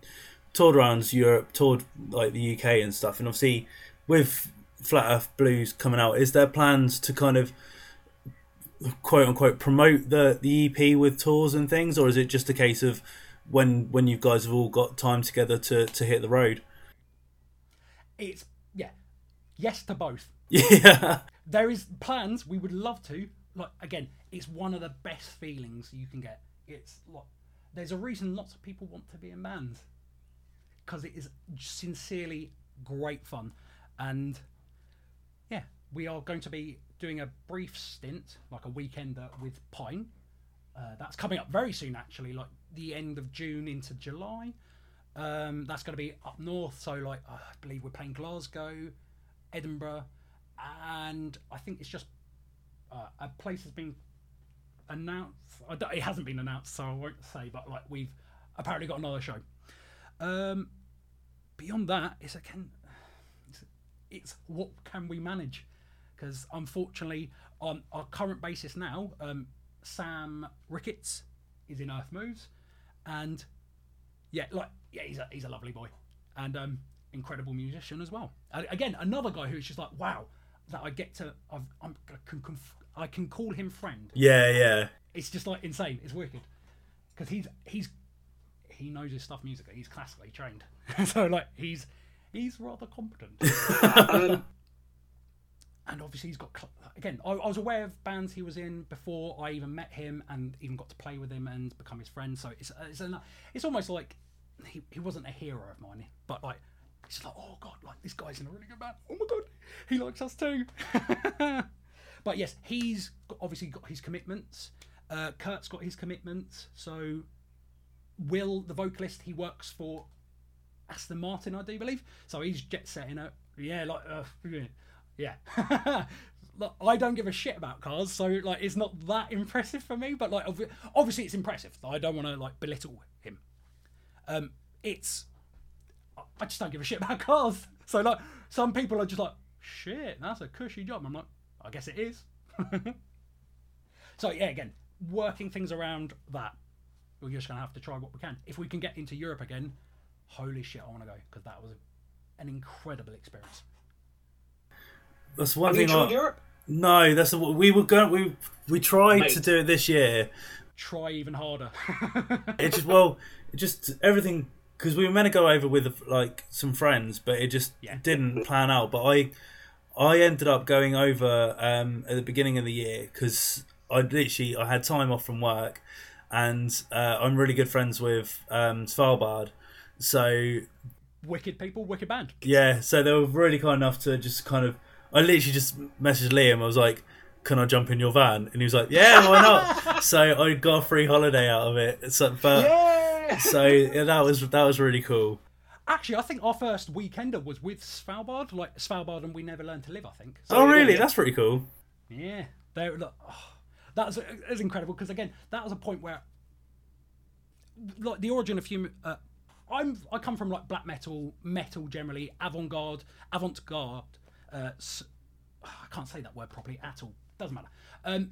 toured around Europe, toured like the UK and stuff. And obviously, with Flat Earth Blues coming out, is there plans to kind of quote unquote promote the the EP with tours and things, or is it just a case of when when you guys have all got time together to to hit the road? It's yeah. yes to both. Yeah. There is plans. We would love to. Like again, it's one of the best feelings you can get. It's like there's a reason lots of people want to be in bands because it is sincerely great fun, and yeah, we are going to be doing a brief stint, like a weekender with Pijn. Uh, that's coming up very soon, actually, like the end of June into July. Um, that's going to be up north, so like I believe we're playing Glasgow, Edinburgh, and I think it's just uh, a place has been announced. It hasn't been announced, so I won't say. But like we've apparently got another show. Um, beyond that, it's again, it's what can we manage? Because unfortunately, on our current basis now, um, Sam Ricketts is in Earth Moves, and yeah, like yeah, he's a he's a lovely boy, and um, incredible musician as well. And again, another guy who's just like wow, that I get to I've, I'm, I can conf- I can call him friend. Yeah, yeah. It's just like insane. It's wicked because he's he's he knows his stuff musically. He's classically trained, so like he's he's rather competent. Um, and obviously he's got again. I, I was aware of bands he was in before I even met him and even got to play with him and become his friend. So it's it's an, it's almost like he, he wasn't a hero of mine, but like it's like oh god, like this guy's in a really good band. Oh my god, he likes us too. but yes, he's obviously got his commitments. Uh, Kurt's got his commitments. So Will, the vocalist, he works for Aston Martin, I do believe. So he's jet setting. Yeah, like uh, yeah. Look, I don't give a shit about cars, so like it's not that impressive for me. But like, obvi- obviously, it's impressive. I don't want to like belittle him. Um, it's I- I just don't give a shit about cars. So like, some people are just like, shit, that's a cushy job. I'm like, I guess it is. so yeah, again, working things around that. We're just gonna have to try what we can. If we can get into Europe again, holy shit, I want to go because that was an incredible experience. That's one have thing. tried I, Europe? no, that's the, we were going. We we tried Mate. to do it this year. Try even harder. It just well, it just everything because we were meant to go over with like some friends, but it just Yeah. didn't plan out. But I I ended up going over um, at the beginning of the year because I literally I had time off from work, and uh, I'm really good friends with um, Svalbard. So wicked people, wicked band. yeah, so they were really kind enough to just kind of. I literally just messaged Liam. I was like, "Can I jump in your van?" And he was like, "Yeah, why not?" so I got a free holiday out of it. So, but Yeah. so yeah, that was that was really cool. Actually, I think our first weekender was with Svalbard, like Svalbard, and we never learned to live. I think. So, oh, really? That's pretty cool. yeah, they. Oh, that was it was incredible because again, that was a point where, like, the origin of human. Uh, I'm I come from like black metal, metal generally, avant garde, avant garde. Uh, I can't say that word properly at all. Doesn't matter. Um,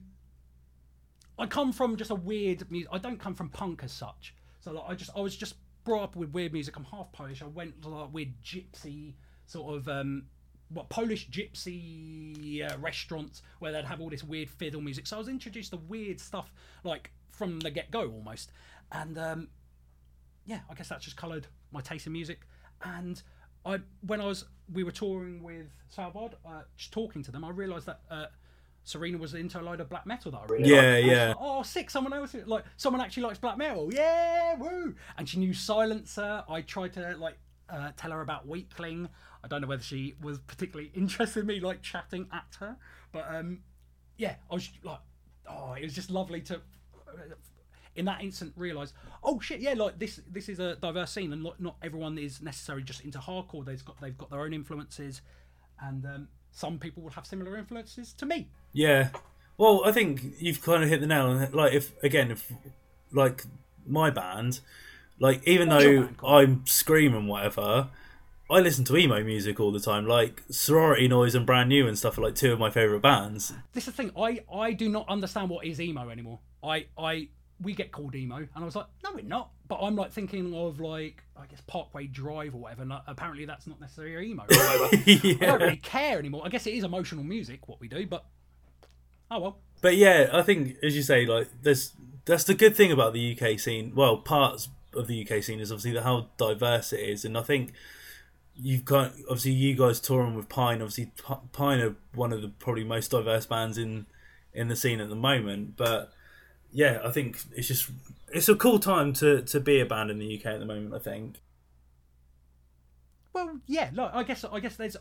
I come from just a weird music. I don't come from punk as such. So like, I just I was just brought up with weird music. I'm half Polish. I went to like weird gypsy sort of um, what Polish gypsy uh, restaurants where they'd have all this weird fiddle music. So I was introduced to weird stuff like from the get go almost. And um, yeah, I guess that just coloured my taste in music. And I, when I was, we were touring with Svalbard, uh, just talking to them, I realised that uh, Serena was into a load of black metal that I really Yeah, liked. And yeah. like, oh, sick! Someone else like someone actually likes black metal. Yeah, woo! And she knew Silencer. I tried to like uh, tell her about Weakling. I don't know whether she was particularly interested in me like chatting at her, but um, yeah, I was like, oh, it was just lovely to in that instant realize oh shit yeah like this this is a diverse scene and not, not everyone is necessarily just into hardcore they've got they've got their own influences and um, some people will have similar influences to me Yeah. Well, I think you've kind of hit the nail on. Like, if again, if like my band, like even What's though band? I'm screaming whatever, I listen to emo music all the time. Like Sorority Noise and Brand New and stuff are like two of my favorite bands. this is the thing i i do not understand what is emo anymore i i we get called emo and i was like no we're not but i'm like thinking of like i guess parkway drive or whatever and uh, apparently that's not necessarily emo i yeah. don't really care anymore i guess it is emotional music what we do but oh well But yeah, I think as you say, like there's that's the good thing about the UK scene. Well, parts of the UK scene is obviously the how diverse it is, and I think you've got obviously you guys touring with Pijn. Obviously, Pijn are one of the probably most diverse bands in in the scene at the moment. But yeah, I think it's just it's a cool time to to be a band in the UK at the moment. I think. Well, yeah. Look, I guess I guess there's.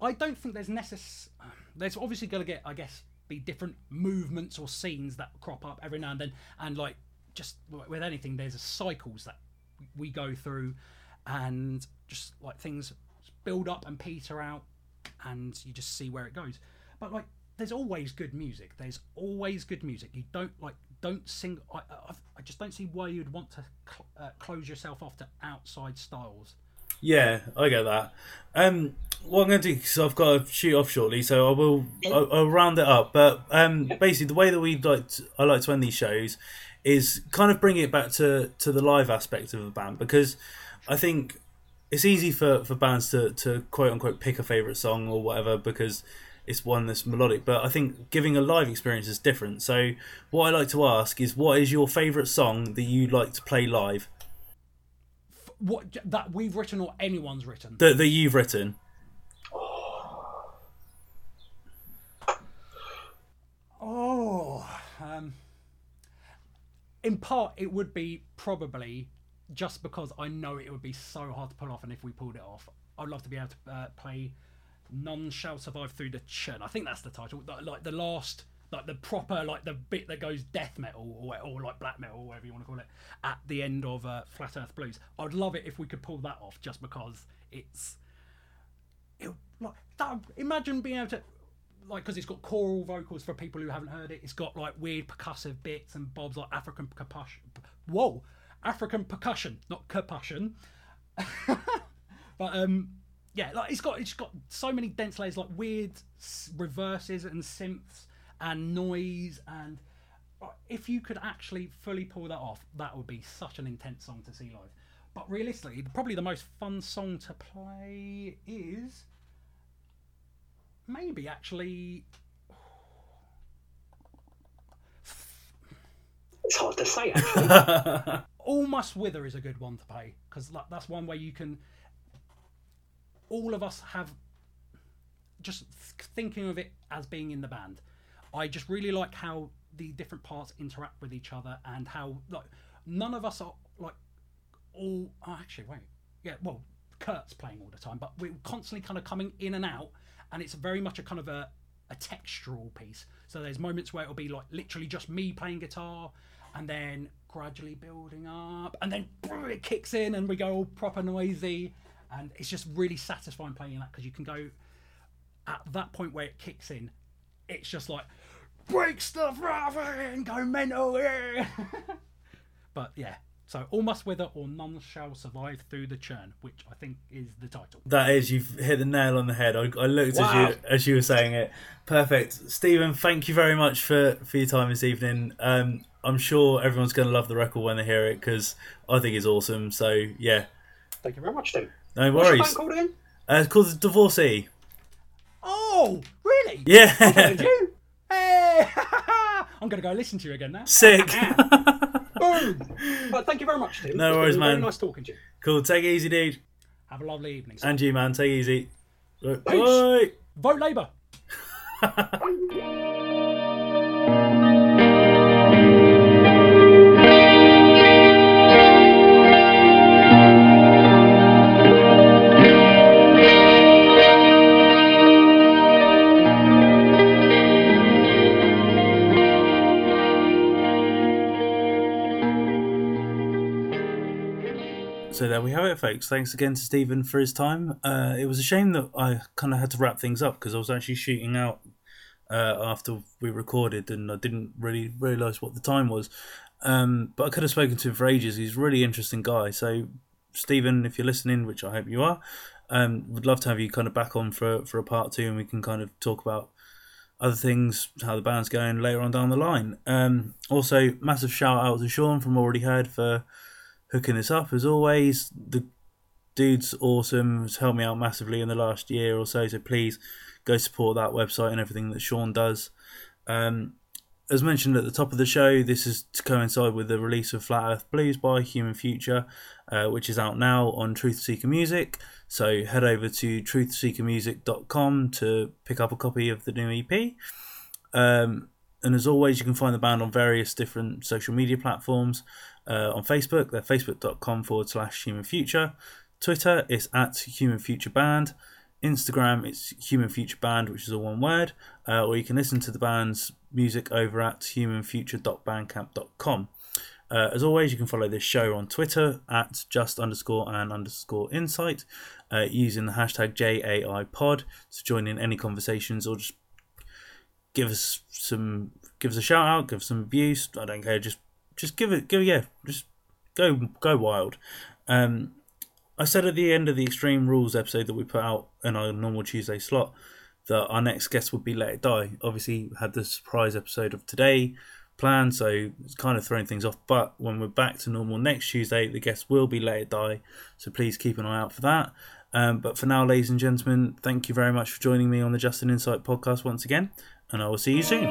I don't think there's necess. There's obviously going to get, I guess, be different movements or scenes that crop up every now and then, and like just with anything, there's cycles that we go through, and just like things build up and peter out, and you just see where it goes. But like, there's always good music. There's always good music. You don't like don't sing. I, I, I just don't see why you'd want to cl- uh, close yourself off to outside styles. Yeah, I get that. Um, what I'm going to do because I've got to shoot off shortly, so I will I'll, I'll round it up. But um, basically, the way that we like to, I like to end these shows is kind of bring it back to to the live aspect of the band because I think it's easy for for bands to to quote unquote pick a favorite song or whatever because it's one that's melodic. But I think giving a live experience is different. So what I like to ask is, what is your favorite song that you like to play live? What that we've written or anyone's written. That that you've written. Oh, um, in part, it would be probably just because I know it would be so hard to pull off, and if we pulled it off, I'd love to be able to uh, play "None Shall Survive Through the Churn." I think that's the title, like, the last, like the proper, like the bit that goes death metal or, or like black metal, or whatever you want to call it, at the end of uh, Flat Earth Blues. I'd love it if we could pull that off, just because it's. It, like that, imagine being able to like because it's got choral vocals for people who haven't heard it. It's got like weird percussive bits and bobs like African percussion. Whoa, African percussion, not percussion. but um, yeah, like it's got it's got so many dense layers, like weird reverses and synths and noise and. uh, If you could actually fully pull that off, that would be such an intense song to see live. But realistically, probably the most fun song to play is maybe actually It's hard to say, actually. all must wither is a good one to play because that's one where you can all of us have just thinking of it as being in the band. I just really like how the different parts interact with each other and how like none of us are like all oh, actually wait. Yeah well kurt's playing all the time but we're constantly kind of coming in and out and it's very much a kind of a, a textural piece. So there's moments where it'll be like literally just me playing guitar and then gradually building up and then it kicks in and we go all proper noisy and it's just really satisfying playing that because you can go at that point where it kicks in it's just like break stuff rather and go mental yeah. but yeah so all must wither or none shall survive through the churn which i think is the title That is, you've hit the nail on the head. I, I looked Wow. as you as you were saying it. Perfect, Stephen. Thank you very much for for your time this evening. Um, I'm sure everyone's going to love the record when they hear it because I think it's awesome. So yeah, Thank you very much, Tim. No What's your worries. called again? Uh, it's called the Divorcee. oh really Yeah, hey i'm gonna go listen to you again now sick. Boom! Well, thank you very much, Tim. No It's been worries, Very man. nice talking to you. cool. Take it easy, dude. have a lovely evening And you, man. Take it easy. Bye. vote labour So there we have it, folks. Thanks again to Stephen for his time. Uh, it was a shame that I kind of had to wrap things up because I was actually shooting out uh, after we recorded and I didn't really realise what the time was. Um, but I could have spoken to him for ages. He's a really interesting guy. So, Stephen, if you're listening, which I hope you are, um, would love to have you kind of back on for, for a part two and we can kind of talk about other things, how the band's going later on down the line. Um, also, massive shout out to Sean from Already Heard for hooking this up as always. The dude's awesome. Has helped me out massively in the last year or so. So please go support that website and everything that Sean does. Um, as mentioned at the top of the show, this is to coincide with the release of Flat Earth Blues by Human Future, uh, which is out now on Truth Seeker Music. So head over to truthseekermusic.com to pick up a copy of the new EP. Um, and as always, you can find the band on various different social media platforms. Uh, on Facebook, they're facebook.com forward slash human future. Twitter, it's at human future band. Instagram, it's Human Future Band, which is all one word, uh, or you can listen to the band's music over at humanfuture.bandcamp.com. Uh, as always, you can follow this show on Twitter at just underscore and underscore insight uh, using the hashtag JAIPod to join in any conversations or just give us some give us a shout out, give us some abuse. I don't care. Just just give it go yeah, just go go wild. Um, I said at the end of the Extreme Rules episode that we put out in our normal Tuesday slot that our next guest would be Let It Die. Obviously, had the surprise episode of today planned, so it's kind of throwing things off. But when we're back to normal next Tuesday, the guest will be Let It Die, so please keep an eye out for that. Um, but for now, ladies and gentlemen, thank you very much for joining me on the Just an Insight podcast once again, and I will see you soon.